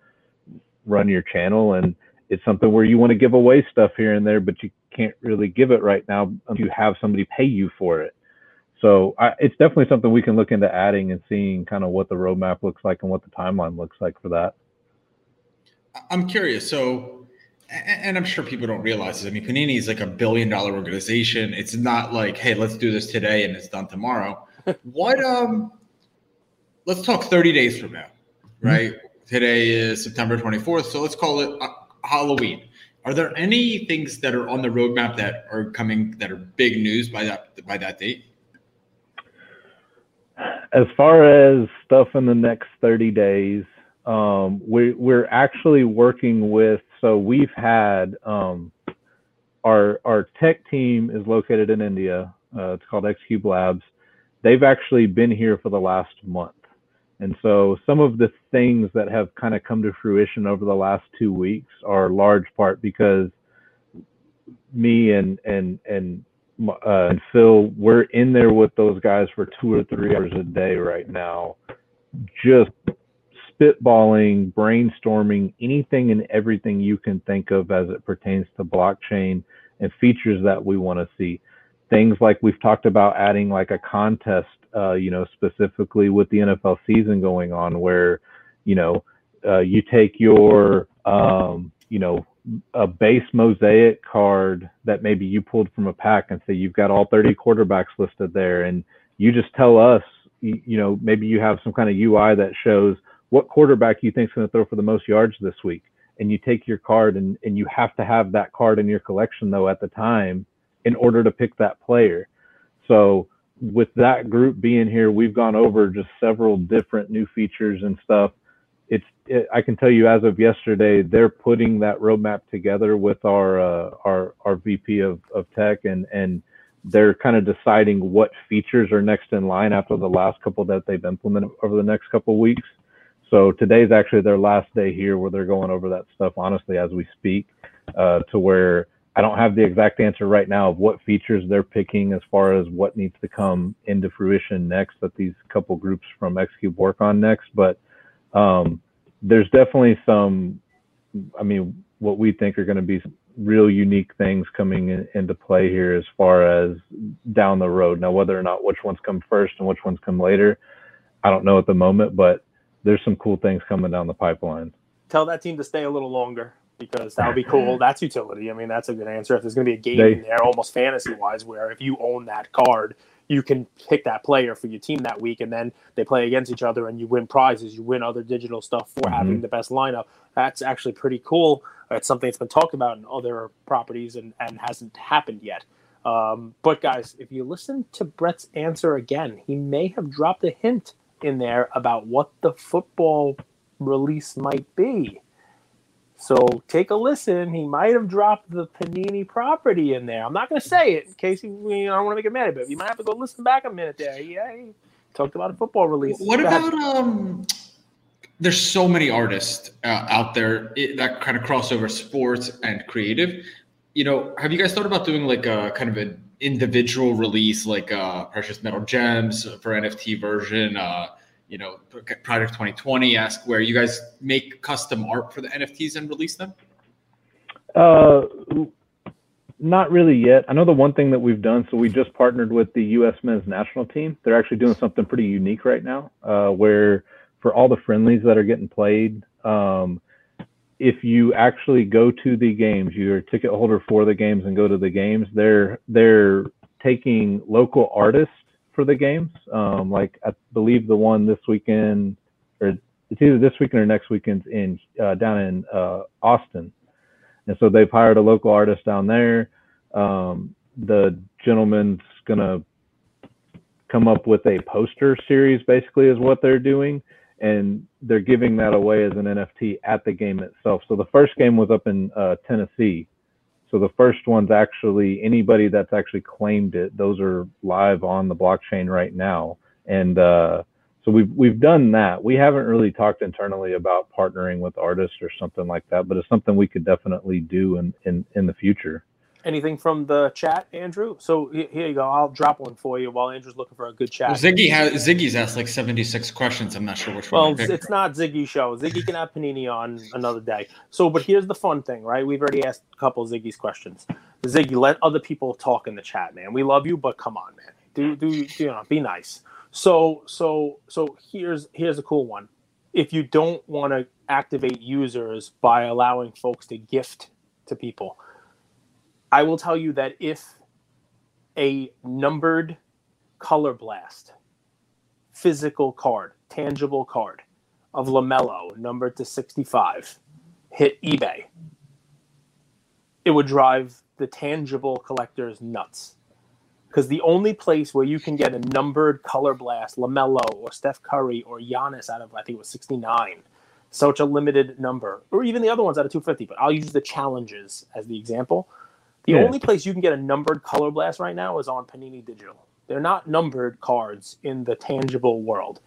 Speaker 3: run your channel and it's something where you want to give away stuff here and there but you can't really give it right now until you have somebody pay you for it. So I, it's definitely something we can look into adding and seeing kind of what the roadmap looks like and what the timeline looks like for that.
Speaker 2: I'm curious so and i'm sure people don't realize this. I mean panini is like a billion dollar organization. It's not like hey let's do this today and it's done tomorrow. What um let's talk 30 days from now right? mm-hmm Today is September 24th, so let's call it uh, Halloween. Are there any things that are on the roadmap that are coming that are big news by that by that date?
Speaker 3: As far as stuff in the next 30 days, um, we, we're actually working with. So we've had um, our our tech team is located in India. Uh, it's called Xcube Labs. They've actually been here for the last month. And so some of the things that have kind of come to fruition over the last two weeks are large part because me and and and uh, and Phil, we're in there with those guys for two or three hours a day right now, just spitballing, brainstorming anything and everything you can think of as it pertains to blockchain and features that we want to see. Things like we've talked about adding like a contest uh, you know, specifically with the NFL season going on, where, you know, uh, you take your, um, you know, a base mosaic card that maybe you pulled from a pack and say you've got all 30 quarterbacks listed there, and you just tell us, you, know, maybe you have some kind of UI that shows what quarterback you think is going to throw for the most yards this week, and you take your card and and you have to have that card in your collection though at the time in order to pick that player. So with that group being here, we've gone over just several different new features and stuff. It's it, I can tell you as of yesterday, they're putting that roadmap together with our uh, our our VP of, of tech and and they're kind of deciding what features are next in line after the last couple that they've implemented over the next couple weeks. So today's actually their last day here where they're going over that stuff honestly as we speak uh, to where I don't have the exact answer right now of what features they're picking as far as what needs to come into fruition next that these couple groups from Xcube work on next. But um, there's definitely some, I mean, what we think are going to be real unique things coming in, into play here as far as down the road. Now, whether or not which ones come first and which ones come later, I don't know at the moment, but there's some cool things coming down the pipeline.
Speaker 1: Tell that team to stay a little longer because that would be cool. That's utility. I mean, that's a good answer. If there's going to be a game they, in there, almost fantasy wise, where if you own that card, you can pick that player for your team that week, and then they play against each other, and you win prizes, you win other digital stuff for mm-hmm. having the best lineup. That's actually pretty cool. It's something that's been talked about in other properties and, and hasn't happened yet. Um, but guys, if you listen to Brett's answer again, he may have dropped a hint in there about what the football release might be. So take a listen. He might have dropped the Panini property in there. I'm not going to say it in case you, you know, I don't want to make it mad, but you might have to go listen back a minute there. Yeah, he talked about a football release.
Speaker 2: What about um? There's so many artists uh, out there that kind of cross over sports and creative you know, have you guys thought about doing like a kind of an individual release, like uh, Precious Metal Gems for NFT version? Uh, you know, Project 2020 ask where you guys make custom art for the NFTs and release them?
Speaker 3: Uh, not really yet. I know the one thing that we've done. So we just partnered with the U.S. men's national team. They're actually doing something pretty unique right now, uh, where for all the friendlies that are getting played, um, if you actually go to the games, you're a ticket holder for the games and go to the games, they're they're taking local artists for the games. Um, like I believe the one this weekend, or it's either this weekend or next weekend's in uh, down in uh, Austin, and so they've hired a local artist down there. Um, the gentleman's gonna come up with a poster series, basically, is what they're doing and they're giving that away as an NFT at the game itself. So the first game was up in uh, Tennessee. So the first one's actually anybody that's actually claimed it. Those are live on the blockchain right now, and uh, so we've we've done that. We haven't really talked internally about partnering with artists or something like that, but it's something we could definitely do in in, in the future.
Speaker 1: Anything from the chat, Andrew? So here you go. I'll drop one for you while Andrew's looking for a good chat.
Speaker 2: Well, Ziggy has Ziggy's asked like seventy six questions. I'm not sure which
Speaker 1: one. Well, it's not Ziggy show. Ziggy can have Panini on another day. So, but here's the fun thing, right? We've already asked a couple Ziggy's questions. Ziggy, let other people talk in the chat, man. We love you, but come on, man. Do do you know? Be nice. So so so here's here's a cool one. If you don't want to activate users by allowing folks to gift to people I will tell you that if a numbered color blast physical card, tangible card of LaMelo numbered to 65 hit eBay, it would drive the tangible collectors nuts. Because the only place where you can get a numbered color blast, LaMelo or Steph Curry or Giannis out of, I think it was 69, such a limited number, or even the other ones out of 250, but I'll use the challenges as the example the yeah. only place you can get a numbered color blast right now is on Panini Digital. They're not numbered cards in the tangible world.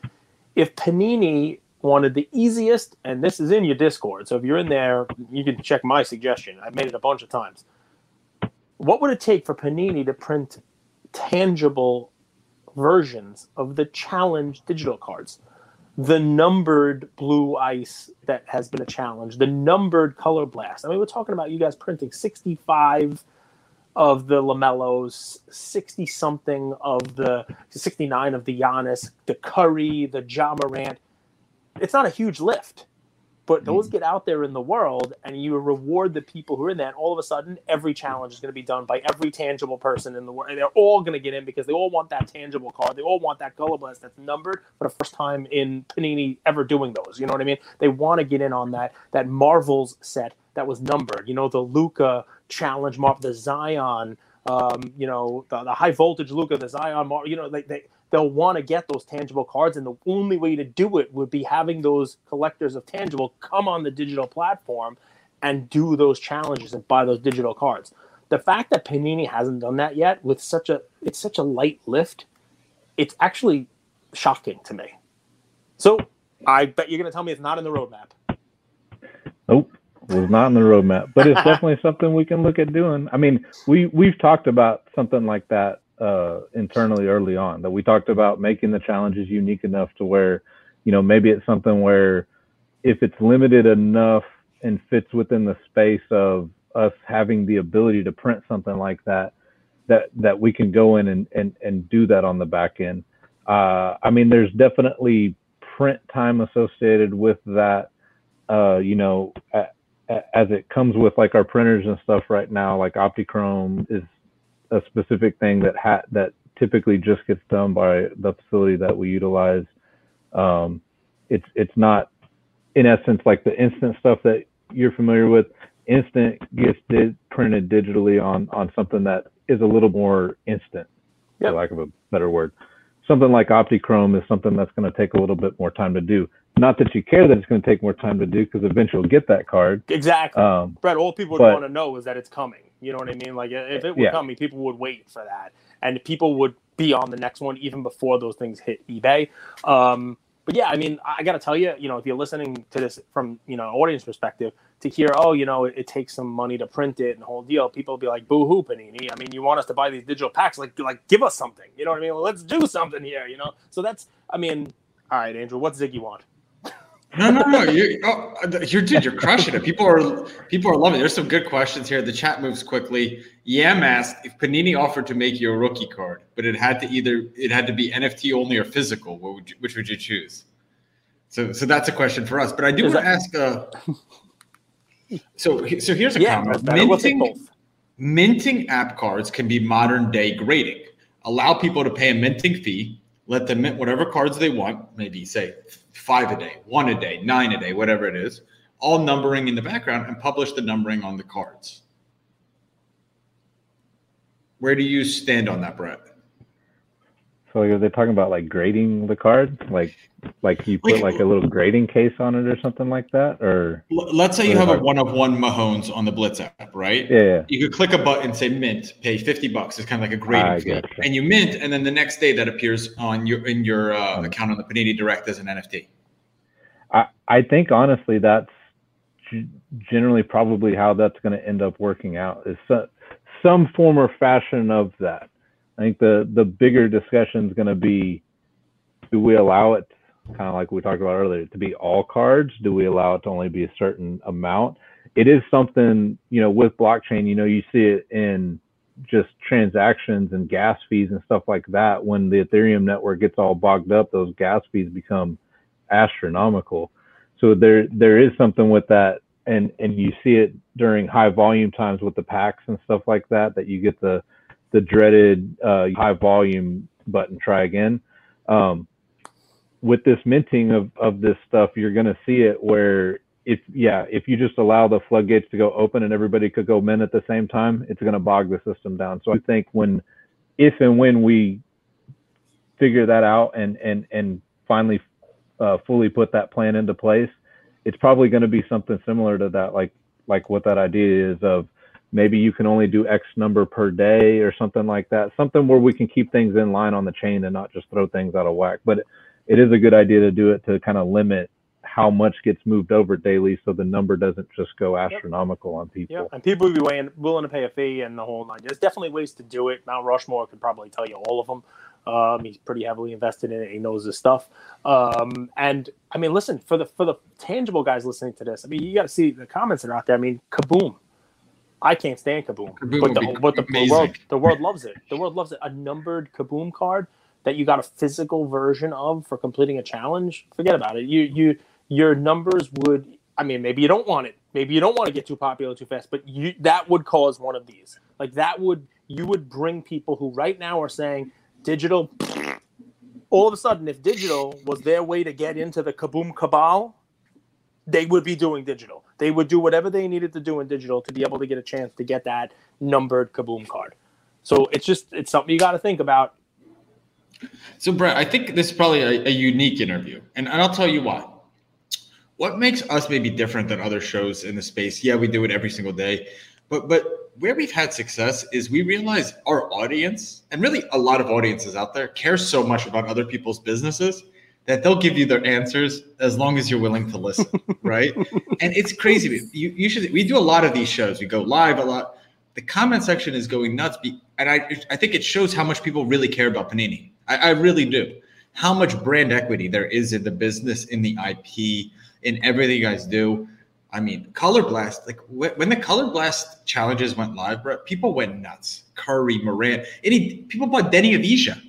Speaker 1: If Panini wanted the easiest, and this is in your Discord, so if you're in there, you can check my suggestion. I've made it a bunch of times. What would it take for Panini to print tangible versions of the challenge digital cards? The numbered blue ice that has been a challenge, the numbered color blast. I mean, we're talking about you guys printing 65 of the LaMelos, 60 something of the 69 of the Giannis, the Curry, the Ja Morant. It's not a huge lift but those mm. get out there in the world and you reward the people who are in that. All of a sudden every challenge is going to be done by every tangible person in the world and they're all going to get in because they all want that tangible card. They all want that color blast that's numbered for the first time in panini ever doing those. You know what i mean? They want to get in on that that marvels set that was numbered. You know the Luka challenge mark the zion um, you know the, the high voltage Luka the zion mark you know they, they they'll want to get those tangible cards and the only way to do it would be having those collectors of tangible come on the digital platform and do those challenges and buy those digital cards. The fact that panini hasn't done that yet with such a it's such a light lift it's actually shocking to me. So i bet you're going to tell me it's not in the roadmap.
Speaker 3: Nope it was not in the roadmap but it's definitely something we can look at doing. I mean we we've talked about something like that uh, internally early on that we talked about making the challenges unique enough to where, you know, maybe it's something where if it's limited enough and fits within the space of us having the ability to print something like that, that that we can go in and and, and do that on the back end. Uh, I mean, there's definitely print time associated with that. Uh, you know, as it comes with like our printers and stuff right now, like Optichrome is a specific thing that ha- that typically just gets done by the facility that we utilize. Um, it's it's not in essence like the instant stuff that you're familiar with. Instant gets did, printed digitally on on something that is a little more instant, yep. for lack of a better word. Something like Optichrome is something that's going to take a little bit more time to do. Not that you care that it's going to take more time to do, because eventually you'll get that card.
Speaker 1: Exactly. Um, Brett, all people but, want to know is that it's coming. You know what I mean? Like if it were yeah. coming, people would wait for that, and people would be on the next one even before those things hit eBay. Um, but yeah, I mean, I got to tell you, you know, if you're listening to this from you know audience perspective, to hear, oh, you know, it, it, takes some money to print it and the whole deal, people will be like, boo hoo, Panini. I mean, you want us to buy these digital packs? Like, like, give us something. You know what I mean? Well, let's do something here. You know. So that's, I mean, all right, Andrew, what Ziggy want?
Speaker 2: No, no, no. You're, oh, you're, dude, you're crushing it. People are, people are loving it. There's some good questions here. The chat moves quickly. Yam asked if Panini offered to make you a rookie card, but it had to either, it had to be NFT only or physical. What would you, which would you choose? So, so that's a question for us. But I do want to ask. Uh, so, so here's a yeah, comment. Minting, minting app cards can be modern day grading. Allow people to pay a minting fee. Let them mint whatever cards they want. Maybe say five a day, one a day, nine a day, whatever it is. All numbering in the background, and publish the numbering on the cards. Where do you stand on that, Brett?
Speaker 3: So are they talking about like grading the card? Like like you put like a little grading case on it or something like that? Or
Speaker 2: let's say you have a one of one Mahomes on the Blitz app, right?
Speaker 3: Yeah, yeah.
Speaker 2: You could click a button, say mint, pay 50 bucks. It's kind of like a grading fee. And you mint, and then the next day that appears on your in your uh, hmm. account on the Panini Direct as an NFT.
Speaker 3: I, I think honestly that's generally probably how that's going to end up working out is some, some form or fashion of that I think the the bigger discussion is going to be: Do we allow it, kind of like we talked about earlier, to be all cards? Do we allow it to only be a certain amount? It is something you know with blockchain. You know, you see it in just transactions and gas fees and stuff like that. When the Ethereum network gets all bogged up, those gas fees become astronomical. So there there is something with that, and and you see it during high volume times with the packs and stuff like that. That you get the the dreaded uh, high volume button, try again. Um, with this minting of, of this stuff, you're going to see it where if, yeah, if you just allow the floodgates to go open and everybody could go mint at the same time, it's going to bog the system down. So I think when, if and when we figure that out and, and, and finally uh, fully put that plan into place, it's probably going to be something similar to that, like, like what that idea is of maybe you can only do X number per day or something like that. Something where we can keep things in line on the chain and not just throw things out of whack. But it is a good idea to do it to kind of limit how much gets moved over daily so the number doesn't just go astronomical yep. on people.
Speaker 1: Yeah, and people would be willing, willing to pay a fee and the whole nine. There's definitely ways to do it. Mount Rushmore could probably tell you all of them. Um, he's pretty heavily invested in it. He knows his stuff. Um, and I mean, listen for the for the tangible guys listening to this. I mean, you got to see the comments that are out there. I mean, kaboom! I can't stand Kaboom, Kaboom but, the, but the, the, world the world loves it. The world loves it. A numbered Kaboom card that you got a physical version of for completing a challenge. Forget about it. You you your numbers would. I mean, maybe you don't want it. Maybe you don't want to get too popular too fast. But you that would cause one of these. Like that would you would bring people who right now are saying digital. All of a sudden, if digital was their way to get into the Kaboom cabal, they would be doing digital. They would do whatever they needed to do in digital to be able to get a chance to get that numbered kaboom card. So it's just it's something you got to think about.
Speaker 2: So Brett, I think this is probably a, a unique interview, and, and I'll tell you why. What makes us maybe different than other shows in the space? Yeah, we do it every single day, but but where we've had success is we realize our audience, and really a lot of audiences out there, care so much about other people's businesses that they'll give you their answers as long as you're willing to listen, right? and it's crazy. You, you should. We do a lot of these shows. We go live a lot. The comment section is going nuts, be, and I I think it shows how much people really care about Panini. I, I really do. How much brand equity there is in the business, in the IP, in everything you guys do. I mean, Color Blast, like when the Color Blast challenges went live, bro, people went nuts. Curry, Moran, any people bought Deni Avdija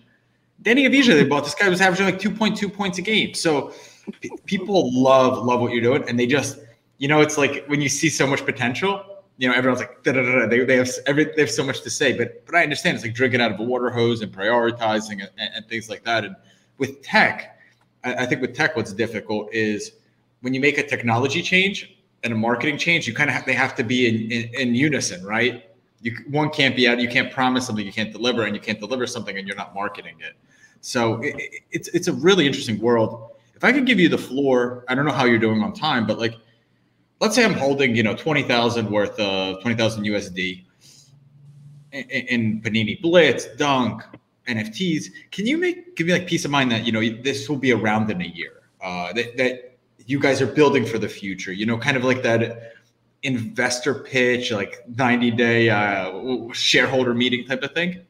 Speaker 2: Danny Avdija, they bought this guy was averaging like 2.2 points a game. So p- people love love what you're doing, and they just you know it's like when you see so much potential. You know, everyone's like, they, they have every, they have so much to say, but but I understand it's like drinking out of a water hose and prioritizing and, and things like that. And with tech, I, I think with tech, what's difficult is when you make a technology change and a marketing change, you kind of have, they have to be in, in, in unison, right? You one can't be out. You can't promise something you can't deliver, and you can't deliver something and you're not marketing it. So it, it's it's a really interesting world. If I could give you the floor, I don't know how you're doing on time, but like, let's say I'm holding you know twenty thousand worth of twenty thousand USD in, in Panini Blitz, Dunk, NFTs. Can you make give me like peace of mind that you know this will be around in a year? Uh, that that you guys are building for the future. You know, kind of like that investor pitch, like ninety day uh, shareholder meeting type of thing.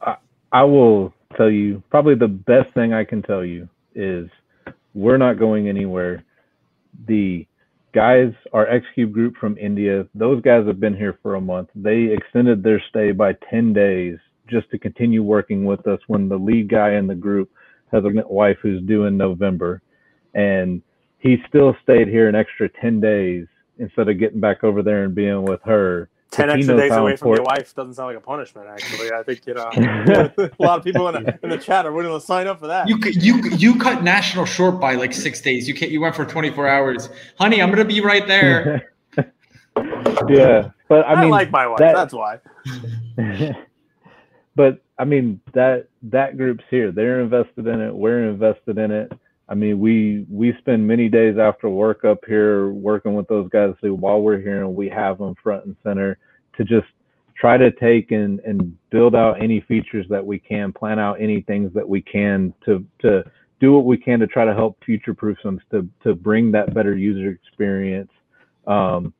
Speaker 3: I, I will tell you probably the best thing I can tell you is we're not going anywhere. The guys, our Xcube group from India, those guys have been here for a month. They extended their stay by 10 days just to continue working with us when the lead guy in the group has a wife who's due in November. And he still stayed here an extra 10 days instead of getting back over there and being with her.
Speaker 1: Ten extra days away from your wife doesn't sound like a punishment. Actually, I think you know a lot of people in, the, in the chat are willing to sign up for that.
Speaker 2: You you you cut national short by like six days. You can't. You went for twenty four hours, honey. I'm gonna be right there.
Speaker 3: yeah, but I, I mean,
Speaker 1: like my wife. That, that's why.
Speaker 3: but I mean that that group's here. They're invested in it. We're invested in it. I mean, we we spend many days after work up here working with those guys so while we're here, and we have them front and center to just try to take and and build out any features that we can, plan out any things that we can to to do what we can to try to help future proof them to to bring that better user experience. Um,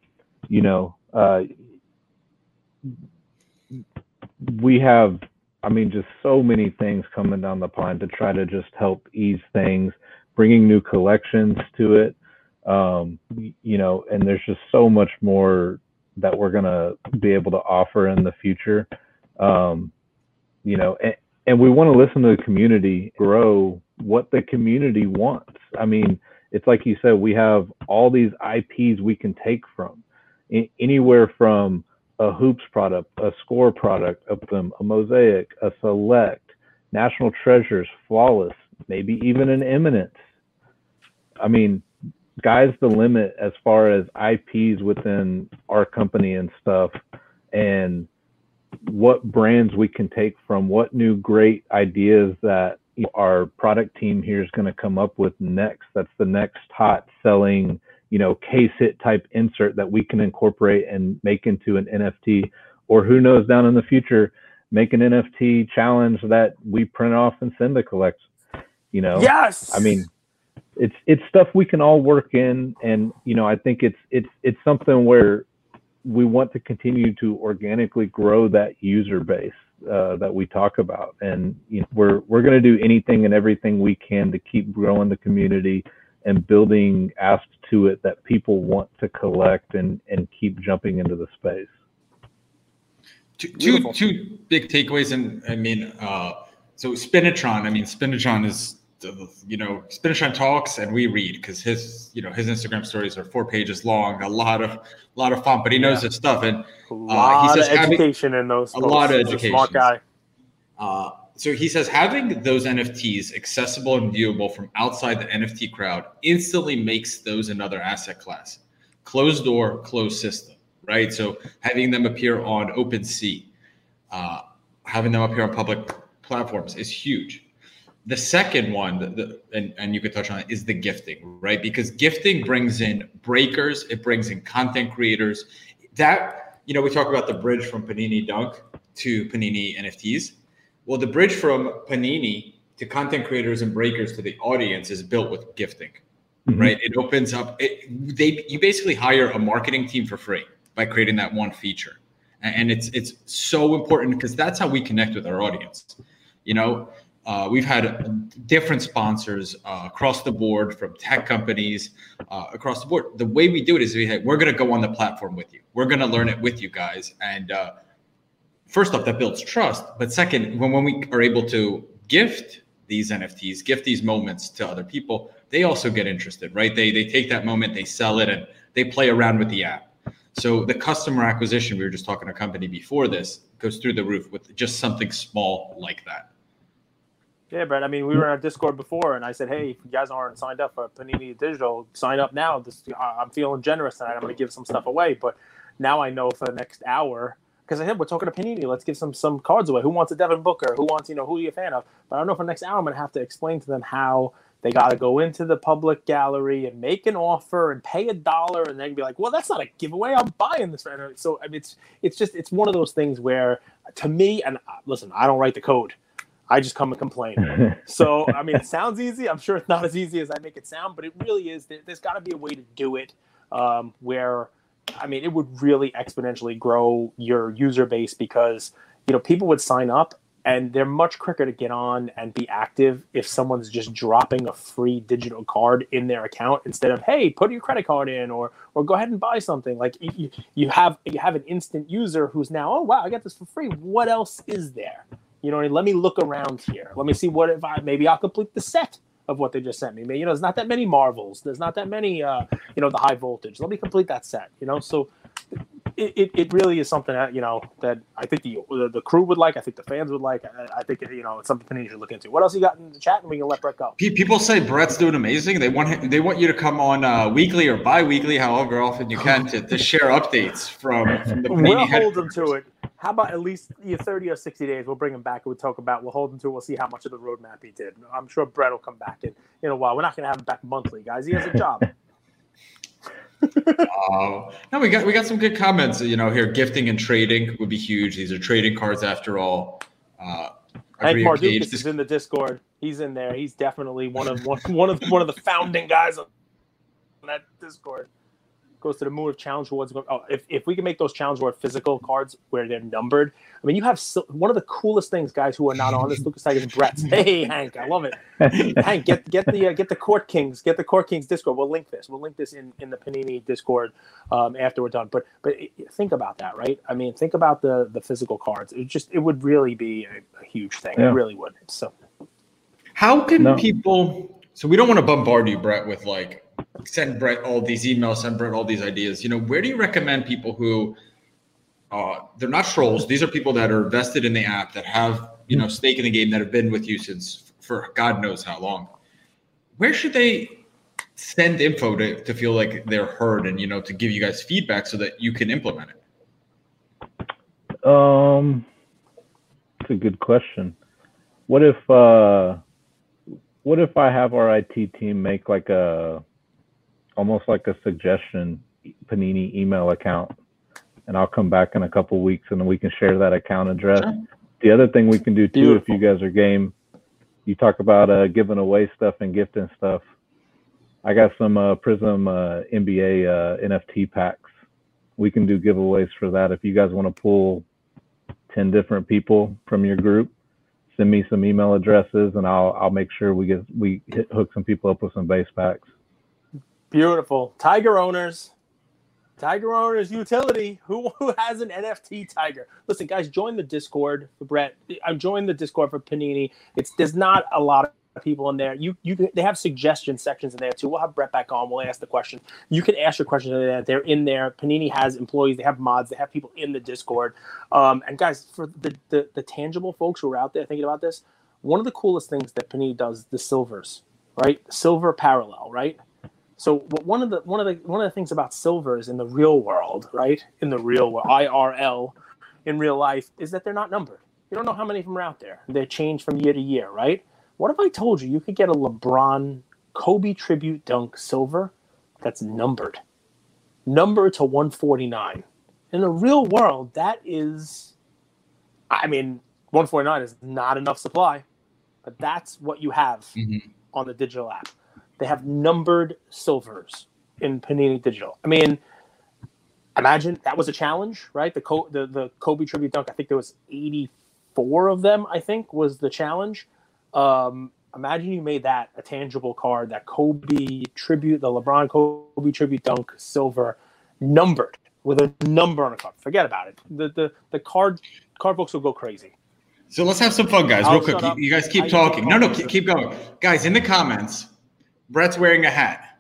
Speaker 3: you know, uh, we have I mean, just so many things coming down the pipe to try to just help ease things bringing new collections to it. Um, you know, and there's just so much more that we're gonna be able to offer in the future. Um, you know, and, and we want to listen to the community, grow what the community wants. I mean, it's like you said, we have all these IPs we can take from anywhere from a hoops product, a score product, a mosaic, a select, national treasures, flawless, maybe even an eminence. I mean, guys, the limit as far as IPs within our company and stuff, and what brands we can take from, what new great ideas that our product team here is going to come up with next. That's the next hot selling, you know, case hit type insert that we can incorporate and make into an NFT, or who knows down in the future, make an NFT challenge that we print off and send to collect. You know,
Speaker 1: yes.
Speaker 3: I mean, it's it's stuff we can all work in and you know i think it's it's it's something where we want to continue to organically grow that user base uh, that we talk about. And you know, we're we're going to do anything and everything we can to keep growing the community and building asks to it that people want to collect and and keep jumping into the space.
Speaker 2: Two, two, two big takeaways and i mean uh, so spinatron i mean spinatron is you know, Spinatron talks and we read because his, you know, his Instagram stories are four pages long, a lot of, a lot of fun, but he knows yeah. his stuff. And
Speaker 1: uh, a lot he says of education
Speaker 2: having,
Speaker 1: in those.
Speaker 2: A lot of education. Smart
Speaker 1: guy.
Speaker 2: Uh, so he says having those NFTs accessible and viewable from outside the NFT crowd instantly makes those another asset class. Closed door, closed system, right? So having them appear on OpenSea, uh, having them appear on public platforms is huge the second one, the, the, and, and you could touch on it, is the gifting, right? Because gifting brings in breakers, it brings in content creators. That, you know, we talk about the bridge from Panini Dunk to Panini NFTs. Well, the bridge from Panini to content creators and breakers to the audience is built with gifting, mm-hmm. right? It opens up, it, they, you basically hire a marketing team for free by creating that one feature. And it's, it's so important because that's how we connect with our audience. You know, uh, we've had different sponsors uh, across the board from tech companies uh, across the board. The way we do it is we, we're going to go on the platform with you. We're going to learn it with you guys. And uh, first off, that builds trust. But second, when, when we are able to gift these NFTs, gift these moments to other people, they also get interested, right? They they take that moment, they sell it, and they play around with the app. So the customer acquisition, we were just talking to a company before this, goes through the roof with just something small like that.
Speaker 1: Yeah, Brett. I mean, we were in our Discord before, and I said, "Hey, if you guys aren't signed up for Panini Digital, sign up now. This, I'm feeling generous tonight. I'm going to give some stuff away." But now I know for the next hour, because I said we're talking to Panini. Let's give some some cards away. Who wants a Devin Booker? Who wants you know who are you a fan of? But I don't know for the next hour I'm going to have to explain to them how they got to go into the public gallery and make an offer and pay a dollar, and then be like, "Well, that's not a giveaway. I'm buying this." Right now." so I mean, it's it's just it's one of those things where, to me, and uh, listen, I don't write the code. I just come and complain. so I mean, it sounds easy. I'm sure it's not as easy as I make it sound, but it really is. There, has got to be a way to do it um, where, I mean, it would really exponentially grow your user base because you know people would sign up and they're much quicker to get on and be active if someone's just dropping a free digital card in their account instead of hey put your credit card in or or go ahead and buy something like you, you have you have an instant user who's now oh wow i got this for free what else is there you know what I mean? let me look around here let me see what if i maybe i'll complete the set of what they just sent me you know there's not that many marvels there's not that many uh you know the high voltage let me complete that set you know so it, it, really is something that you know that I think the, the, the crew would like. I think the fans would like. I, I think you know it's something Panini should look into. What else you got in the chat? And we can let Brett go.
Speaker 2: People say Brett's doing amazing. They want they want you to come on uh, weekly or bi-weekly, however often you can, to, to share updates from, from the
Speaker 1: Panini. We'll hold them to it. How about at least you know, 30 or 60 days? We'll bring him back. We'll talk about. We'll hold him to. We'll see how much of the roadmap he did. I'm sure Brett will come back in in a while. We're not going to have him back monthly, guys. He has a job.
Speaker 2: uh, no, we got we got some good comments. You know, here gifting and trading would be huge. These are trading cards after all. Uh,
Speaker 1: Hank Mardukas is in the Discord. He's in there. He's definitely one of one, one of one of the founding guys on that Discord goes to the moon of challenge rewards. Oh, if, if we can make those challenge reward physical cards where they're numbered, I mean, you have so, one of the coolest things, guys, who are not on this. Lucas Tigers, Brett's. Hey, Hank, I love it. Hank, get get the uh, get the Court Kings, get the Court Kings Discord. We'll link this. We'll link this in in the Panini Discord um, after we're done. But but think about that, right? I mean, think about the the physical cards. It just it would really be a, a huge thing. Yeah. It really would. So,
Speaker 2: how can no. people? So we don't want to bombard you, Brett, with like send Brett all these emails, send Brett all these ideas. You know, where do you recommend people who uh, they're not trolls? These are people that are vested in the app that have you know stake in the game that have been with you since for God knows how long. Where should they send info to, to feel like they're heard and you know to give you guys feedback so that you can implement
Speaker 3: it? Um, that's a good question. What if uh, what if I have our IT team make like a almost like a suggestion Panini email account, and I'll come back in a couple weeks and we can share that account address. The other thing we can do too, Beautiful. if you guys are game, you talk about uh, giving away stuff and gifting stuff. I got some uh, Prizm uh, NBA uh, NFT packs. We can do giveaways for that. If you guys want to pull ten different people from your group, send me some email addresses, and I'll I'll make sure we get we hit, hook some people up with some base packs.
Speaker 1: Beautiful. Tiger owners. Tiger owners utility. Who, who has an NFT Tiger? Listen, guys, join the Discord for Brett. I'm joining the Discord for Panini. It's there's not a lot of people in there. You you they have suggestion sections in there too. We'll have Brett back on. We'll ask the question. You can ask your questions in there. They're in there. Panini has employees. They have mods. They have people in the Discord. Um, and guys, for the, the the tangible folks who are out there thinking about this, one of the coolest things that Panini does the silvers, right? Silver parallel, right? So one of the one of the one of the things about silvers in the real world, right? In the real world, IRL, in real life, is that they're not numbered. You don't know how many of them are out there. They change from year to year, right? What if I told you you could get a LeBron Kobe tribute dunk silver that's numbered, numbered to 149? In the real world, that is, I mean, 149 is not enough supply, but that's what you have mm-hmm. on the digital app. They have numbered silvers in Panini Digital. I mean, imagine that was a challenge, right? The the the Kobe tribute dunk. I think there was 84 of them. I think was the challenge. Um, imagine you made that a tangible card, that Kobe tribute, the LeBron Kobe tribute dunk silver, numbered with a number on a card. Forget about it. The the the card card books will go crazy.
Speaker 2: So let's have some fun, guys.
Speaker 1: I'll
Speaker 2: Real quick, you, you guys keep
Speaker 1: I-
Speaker 2: talking. No, no, keep, keep going, guys. In the comments, Brett's wearing a hat.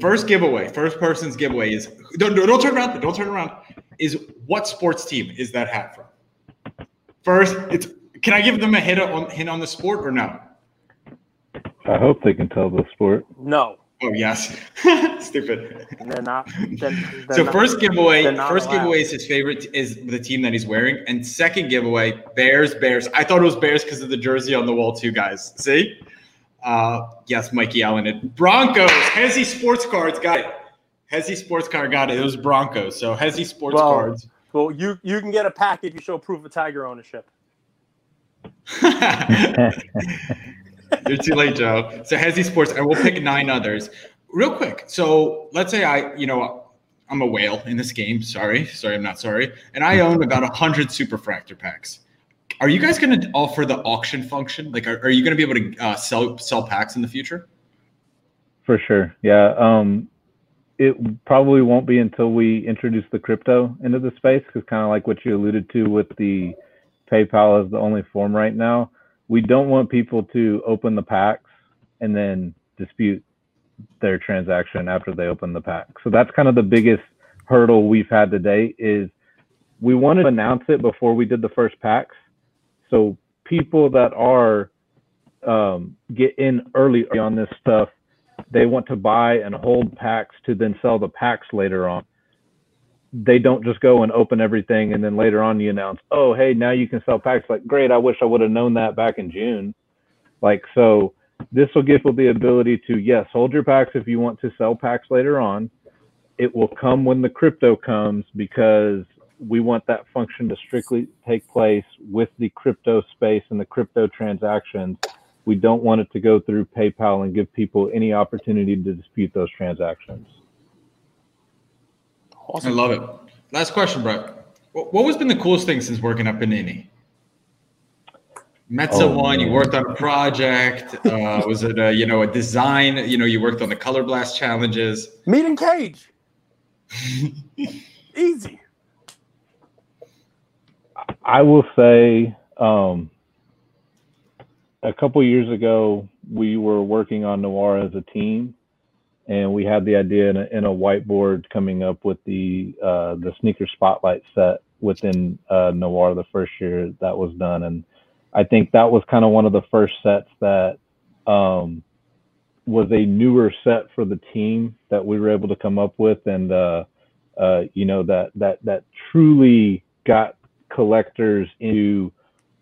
Speaker 2: First giveaway, first person's giveaway is don't don't don't turn around. Don't turn around. Is what sports team is that hat from? First, it's can I give them a hint on hint on the sport or no?
Speaker 3: I hope they can tell the sport.
Speaker 1: No,
Speaker 2: Oh yes, stupid.
Speaker 1: they're not. They're, they're
Speaker 2: so
Speaker 1: not-
Speaker 2: first giveaway, first
Speaker 1: allowed.
Speaker 2: giveaway is his favorite is the team that he's wearing, and second giveaway Bears Bears. I thought it was Bears because of the jersey on the wall too, guys. See, uh, yes, Mikey Allen and Broncos. Hezzy Sports Cards got it. Hezzy Sports Card got it. It was Broncos. So Hezzy Sports
Speaker 1: Well-
Speaker 2: Cards.
Speaker 1: Well, you you can get a pack if you show proof of Tiger ownership.
Speaker 2: You're too late, Joe. So Hezzy Sports, and we'll pick nine others. Real quick. So let's say I, you know, I'm a whale in this game. Sorry, sorry, I'm not sorry. And I own about a hundred superfractor packs. Are you guys going to offer the auction function? Like, are, are you going to be able to uh, sell sell packs in the future?
Speaker 3: For sure. Yeah. Um, it probably won't be until we introduce the crypto into the space because kind of like what you alluded to with the PayPal is the only form right now. We don't want people to open the packs and then dispute their transaction after they open the pack. So that's kind of the biggest hurdle we've had to date is we wanted to announce it before we did the first packs. So people that are um, get in early on this stuff they want to buy and hold packs to then sell the packs later on. They don't just go and open everything and then later on you announce, oh, hey, now you can sell packs. Like, great, I wish I would have known that back in June. Like, so this will give people the ability to, yes, hold your packs if you want to sell packs later on. It will come when the crypto comes because we want that function to strictly take place with the crypto space and the crypto transactions we don't want it to go through PayPal and give people any opportunity to dispute those transactions.
Speaker 1: Awesome.
Speaker 2: I love it. Last question, Brett. What, what has been the coolest thing since working at Panini? Met
Speaker 3: Oh,
Speaker 2: someone, you worked on a project. Uh, was it a, you know a design? You know, you worked on the Color Blast challenges.
Speaker 1: Meet and cage. Easy.
Speaker 3: I will say, um, a couple years ago, we were working on Noir as a team, and we had the idea in a, in a whiteboard coming up with the uh, the sneaker spotlight set within uh, Noir the first year that was done, and I think that was kind of one of the first sets that um, was a newer set for the team that we were able to come up with, and uh, uh, you know that that that truly got collectors into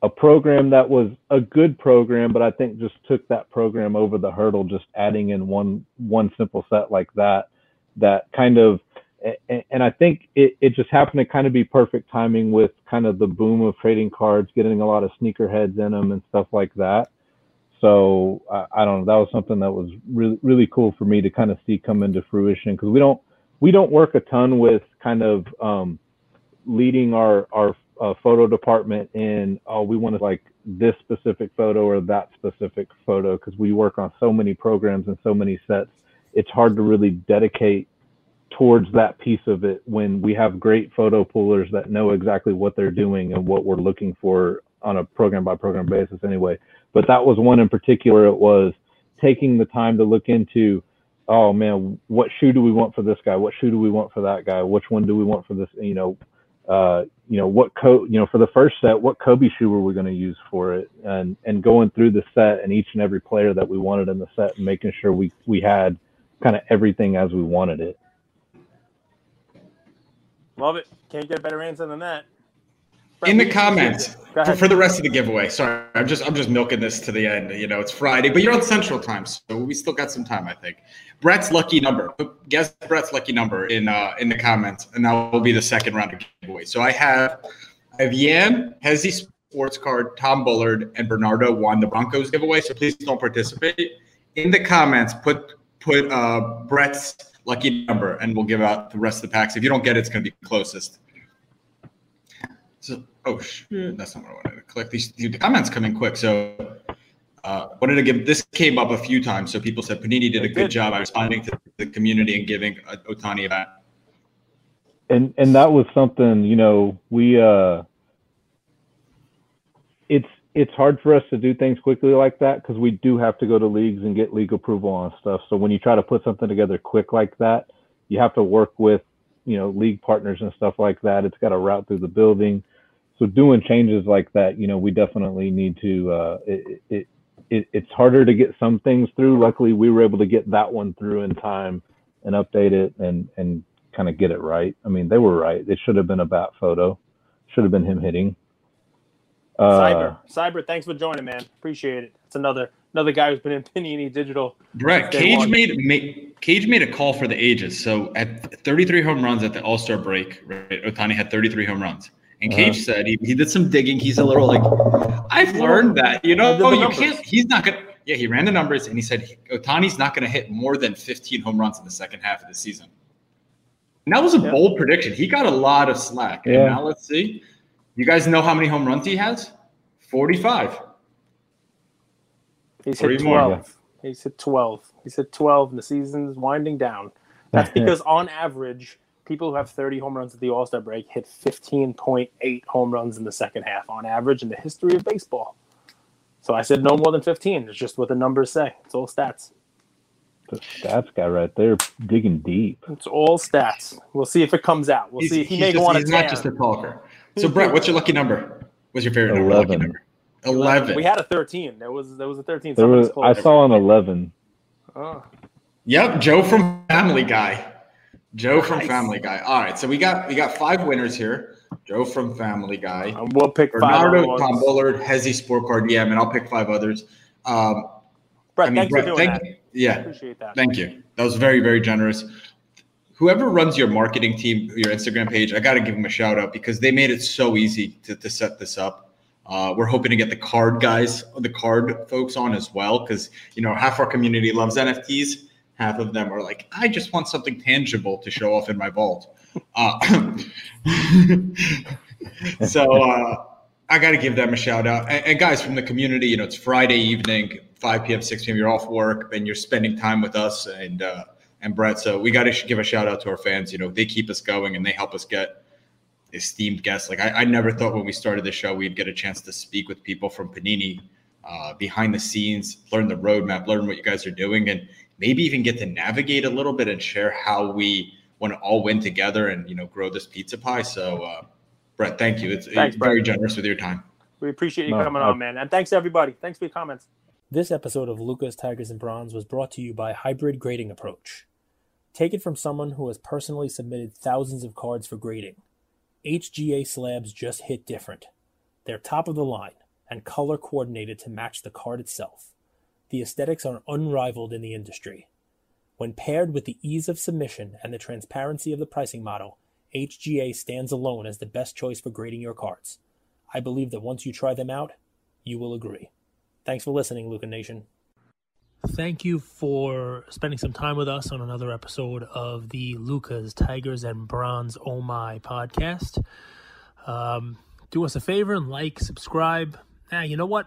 Speaker 3: a program that was a good program, but I think just took that program over the hurdle, just adding in one one simple set like that. That kind of, and I think it, it just happened to kind of be perfect timing with kind of the boom of trading cards, getting a lot of sneakerheads in them and stuff like that. So I, I don't know. That was something that was really really cool for me to kind of see come into fruition because we don't we don't work a ton with kind of um, leading our our uh, photo department in oh we want to like this specific photo or that specific photo because we work on so many programs and so many sets. It's hard to really dedicate towards that piece of it when we have great photo pullers that know exactly what they're doing and what we're looking for on a program by program basis anyway. But that was one in particular. It was taking the time to look into oh man what shoe do we want for this guy? What shoe do we want for that guy? Which one do we want for this you know uh, you know what co you know for the first set what kobe shoe were we going to use for it and and going through the set and each and every player that we wanted in the set and making sure we we had kind of everything as we wanted it
Speaker 1: Love it. Can't get a better answer than that.
Speaker 2: In the comments for, for the rest of the giveaway. Sorry, I'm just I'm just milking this to the end. You know, it's Friday, but you're on Central Time, so we still got some time, I think. Brett's lucky number. Guess Brett's lucky number in uh, in the comments, and that will be the second round of giveaway. So I have I have Yan, Hezzy Sports Card, Tom Bullard, and Bernardo won the Broncos giveaway. So please don't participate. In the comments, put put uh, Brett's lucky number, and we'll give out the rest of the packs. If you don't get it, it's going to be closest. So, oh shit, that's not what I wanted to click. These the comments come in quick. So, uh, wanted to give this came up a few times. So people said Panini did a good job at responding to the community and giving uh, Ohtani a bat.
Speaker 3: and and that was something you know we uh it's it's hard for us to do things quickly like that because we do have to go to leagues and get league approval on stuff. So when you try to put something together quick like that, you have to work with you know league partners and stuff like that. It's got to route through the building. So doing changes like that, you know, we definitely need to. Uh, it, it, it it's harder to get some things through. Luckily, we were able to get that one through in time and update it and and kind of get it right. I mean, they were right. It should have been a bat photo. Should have been him hitting.
Speaker 1: Uh, Cyber, Cyber, thanks for joining, man. Appreciate it. It's another another guy who's been in Panini Digital.
Speaker 2: Brett Cage made, made Cage made a call for the ages. So at 33 home runs at the All Star break, right? Ohtani had 33 home runs. And Cage uh-huh. said he, he did some digging. He's a little like, I've learned that, you know, oh, you can't, he's not going to, yeah, he ran the numbers and he said Ohtani's not going to hit more than 15 home runs in the second half of the season. And that was a yeah. bold prediction. He got a lot of slack. Yeah. And now let's see. You guys know how many home runs he has? 45.
Speaker 1: He's hit 12. More. He's hit 12. He's hit 12 and the season's winding down. That's because on average, people who have 30 home runs at the All Star break hit 15.8 home runs in the second half on average in the history of baseball. So I said no more than 15. It's just what the numbers say. It's all stats.
Speaker 3: The stats guy right there digging deep.
Speaker 1: It's all stats. We'll see if it comes out. We'll he's, see if he may go on
Speaker 2: He's not just a talker. So Brett, what's your lucky number? What's your favorite number? 11. number? 11.
Speaker 1: We had a 13. There was there was a 13.
Speaker 3: There was, I saw an 11.
Speaker 2: Oh. Yep, Joe from Family Guy. Joe nice. from Family Guy. All right, so we got we got five winners here. Joe from Family Guy.
Speaker 1: And we'll pick
Speaker 2: Bernardo, Tom Bullard, Hezzy Sport Card. Yeah, I mean, I'll pick five others. Um,
Speaker 1: Brett, I mean, Brett, thank,
Speaker 2: that. Yeah, appreciate that. Thank you. That was very very generous. Whoever runs your marketing team, your Instagram page, I got to give them a shout out because they made it so easy to, to set this up. Uh, we're hoping to get the card guys, the card folks on as well, because you know half our community loves NFTs. Half of them are like, I just want something tangible to show off in my vault. Uh, so uh, I got to give them a shout out. And, and, guys from the community, you know, it's Friday evening, 5 p.m., 6 p.m. You're off work and you're spending time with us and uh, and Brett. So we got to give a shout out to our fans. You know, they keep us going and they help us get esteemed guests. Like I, I never thought when we started the show we'd get a chance to speak with people from Panini uh, behind the scenes, learn the roadmap, learn what you guys are doing, and maybe even get to navigate a little bit and share how we want to all win together and you know grow this pizza pie. So, uh, Brett, thank you. It's, thanks, very generous with your time.
Speaker 1: We appreciate you no, coming on, man, and thanks everybody. Thanks for your comments. This episode of Lucas Tigers and Bronze was brought to you by Hybrid Grading Approach. Take it from someone who has personally submitted thousands of cards for grading. HGA slabs just hit different. They're top of the line and color coordinated to match the card itself. The aesthetics are unrivaled in the industry. When paired with the ease of submission and the transparency of the pricing model, HGA stands alone as the best choice for grading your cards. I believe that once you try them out, you will agree. Thanks for listening, Luka Nation. Thank you for spending some time with us on another episode of the Lucas Tigers and Bronze Oh My podcast. Um, do us a favor and like, subscribe. Now, you know what?